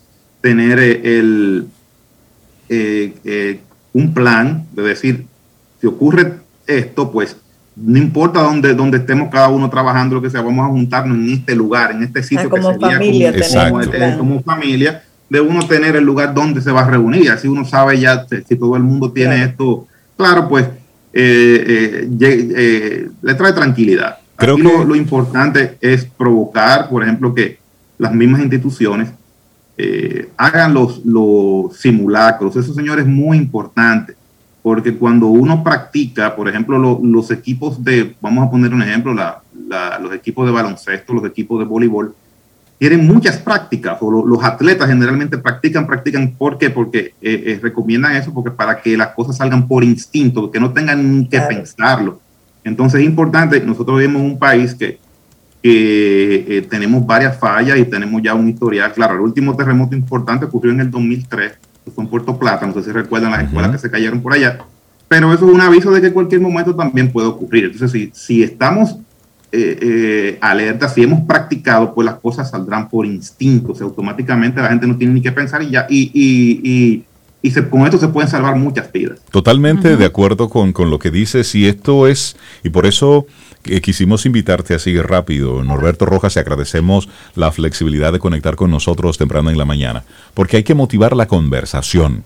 tener eh, el, eh, eh, un plan de decir, si ocurre esto, pues no importa dónde, dónde estemos cada uno trabajando, lo que sea, vamos a juntarnos en este lugar, en este sitio. como que familia, como, como, como, familia, de uno tener el lugar donde se va a reunir. Así uno sabe ya si todo el mundo tiene esto. Claro, pues le trae tranquilidad. Creo que lo importante es provocar, por ejemplo, que las mismas instituciones eh, hagan los, los simulacros. Eso, señores, es muy importante, porque cuando uno practica, por ejemplo, los equipos de, vamos a poner un ejemplo, los equipos de baloncesto, los equipos de voleibol, tienen muchas prácticas, o los atletas generalmente practican, practican, ¿por qué? Porque eh, eh, recomiendan eso, porque para que las cosas salgan por instinto, que no tengan que pensarlo. Entonces es importante, nosotros vivimos en un país que que eh, tenemos varias fallas y tenemos ya un historial. Claro, el último terremoto importante ocurrió en el 2003, que fue en Puerto Plata, no sé si recuerdan las escuelas que se cayeron por allá, pero eso es un aviso de que cualquier momento también puede ocurrir. Entonces, si, si estamos eh, eh, alertas, si hemos practicado, pues las cosas saldrán por instinto, o sea, automáticamente la gente no tiene ni que pensar y ya, y, y, y se, con esto se pueden salvar muchas vidas. Totalmente de acuerdo con, con, lo que dices y esto es, y por eso quisimos invitarte así rápido, Norberto Rojas, y agradecemos la flexibilidad de conectar con nosotros temprano en la mañana, porque hay que motivar la conversación.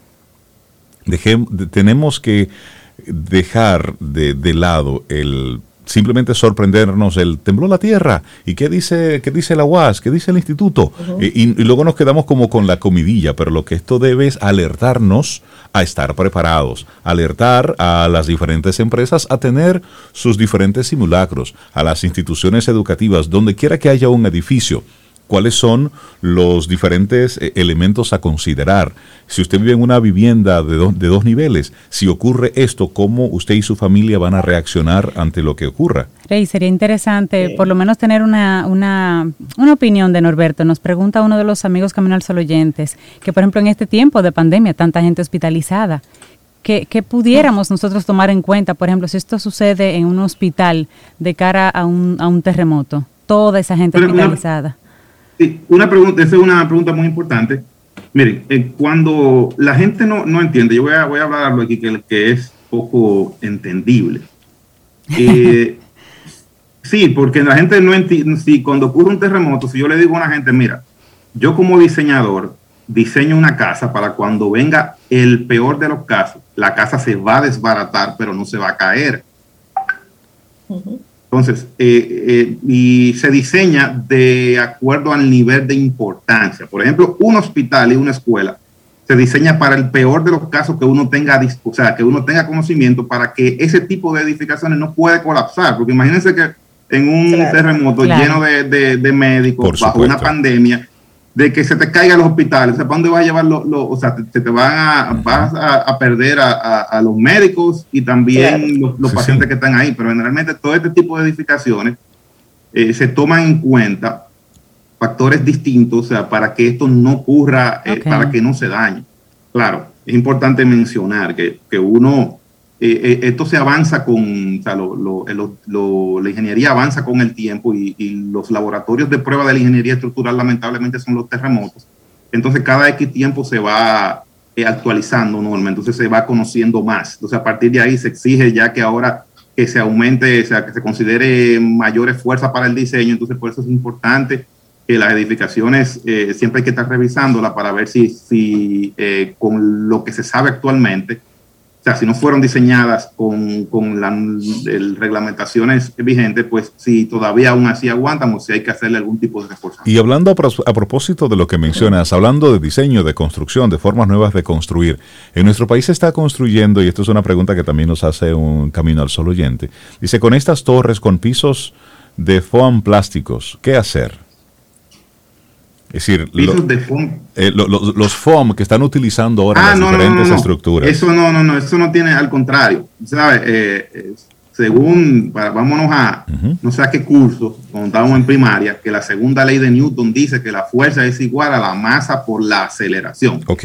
tenemos que dejar de, de lado el simplemente sorprendernos el tembló la tierra. Y qué dice qué dice la UAS, qué dice el instituto y, luego nos quedamos como con la comidilla, pero lo que esto debe es alertarnos a estar preparados, alertar a las diferentes empresas a tener sus diferentes simulacros, a las instituciones educativas, donde quiera que haya un edificio cuáles son los diferentes eh, elementos a considerar. Si usted vive en una vivienda de, de, dos niveles, si ocurre esto, ¿cómo usted y su familia van a reaccionar ante lo que ocurra? Rey, sería interesante por lo menos tener una, una, una, opinión de Norberto. Nos pregunta uno de los amigos Camino al Sol oyentes, que por ejemplo en este tiempo de pandemia, tanta gente hospitalizada, que, que, pudiéramos nosotros tomar en cuenta, por ejemplo, si esto sucede en un hospital de cara a un, a un terremoto, toda esa gente hospitalizada. Sí, una pregunta, esa es una pregunta muy importante. Miren, eh, cuando la gente no, no, entiende, yo voy a, voy a hablarlo aquí que, que es poco entendible. [LAUGHS] Eh, sí, porque la gente no entiende, si cuando ocurre un terremoto, si yo le digo a una gente, mira, yo como diseñador diseño una casa para cuando venga el peor de los casos, la casa se va a desbaratar, pero no se va a caer. Entonces, eh, eh, y se diseña de acuerdo al nivel de importancia. Por ejemplo, un hospital y una escuela se diseña para el peor de los casos que uno tenga, o sea, que uno tenga conocimiento para que ese tipo de edificaciones no puede colapsar. Porque imagínense que en un terremoto lleno de, médicos, bajo una pandemia, de que se te caigan los hospitales. O sea, ¿para dónde vas a llevar los, o sea, se te van a, vas a, perder a, los médicos y también los, pacientes que están ahí. Pero generalmente todo este tipo de edificaciones eh, se toman en cuenta factores distintos, o sea, para que esto no ocurra, eh, para que no se dañe. Claro, es importante mencionar que, que uno eh, eh, esto se avanza con, o sea, la ingeniería avanza con el tiempo y, los laboratorios de prueba de la ingeniería estructural lamentablemente son los terremotos. Entonces cada X tiempo se va eh, actualizando norma, entonces se va conociendo más. Entonces a partir de ahí se exige ya que ahora que se aumente, o sea, que se considere mayores fuerzas para el diseño, entonces por eso es importante que las edificaciones siempre hay que estar revisándolas para ver si, si con lo que se sabe actualmente, si no fueron diseñadas con, con las reglamentaciones vigentes, pues si todavía aún así aguantan o si hay que hacerle algún tipo de refuerzo. Y hablando a, propósito de lo que mencionas, hablando de diseño, de construcción, de formas nuevas de construir, en nuestro país se está construyendo, y esto es una pregunta que también nos hace un camino al sol oyente, dice, con estas torres con pisos de foam plásticos, ¿qué hacer? Es decir, eh, los foam que están utilizando ahora en ah, las diferentes estructuras. Eso no, no, no, eso no tiene, al contrario. ¿Sabes? Eh, eh, según, vámonos a, no sé a qué curso, cuando estábamos en primaria, que la segunda ley de Newton dice que la fuerza es igual a la masa por la aceleración. Ok.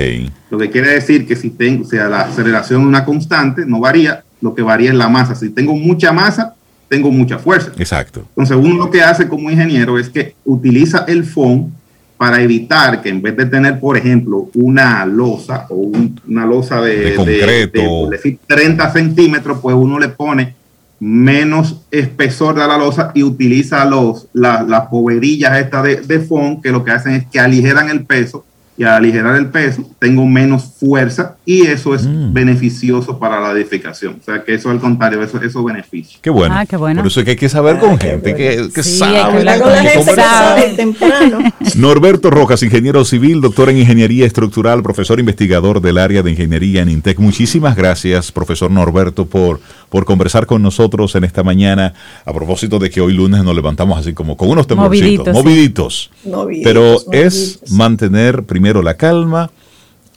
Lo que quiere decir que si tengo, o sea, la aceleración es una constante, no varía, lo que varía es la masa. Si tengo mucha masa, tengo mucha fuerza. Exacto. Entonces, uno lo que hace como ingeniero es que utiliza el foam para evitar que en vez de tener, por ejemplo, una losa o una losa de, de, 30 centímetros, pues uno le pone menos espesor de la losa y utiliza los, las poverillas estas de, de foam que lo que hacen es que aligeran el peso y al aligerar el peso tengo menos fuerza y eso es mm. beneficioso para la edificación. O sea que eso al contrario, eso, eso beneficia. Qué bueno. Ah, qué bueno. Por eso es que hay que saber con gente que, que sabe. [LAUGHS] Norberto Rojas, ingeniero civil, doctor en ingeniería estructural, profesor investigador del área de ingeniería en INTEC. Muchísimas gracias, profesor Norberto, por, por conversar con nosotros en esta mañana. A propósito de que hoy lunes nos levantamos así como con unos temblorcitos, moviditos. moviditos. Pero es mantener primero primero la calma,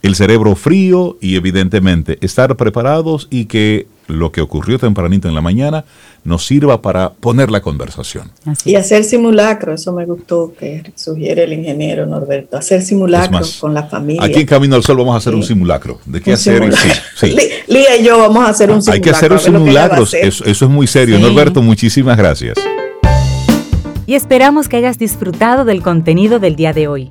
el cerebro frío y evidentemente estar preparados y que lo que ocurrió tempranito en la mañana nos sirva para poner la conversación. y hacer simulacro, eso me gustó que sugiere el ingeniero Norberto, hacer simulacro con la familia. Aquí en Camino al Sol vamos a hacer un simulacro. ¿De qué hacer? Sí, Lía y yo vamos a hacer un simulacro. Hay que hacer un simulacro, eso, eso, es muy serio. Norberto, muchísimas gracias. Y esperamos que hayas disfrutado del contenido del día de hoy.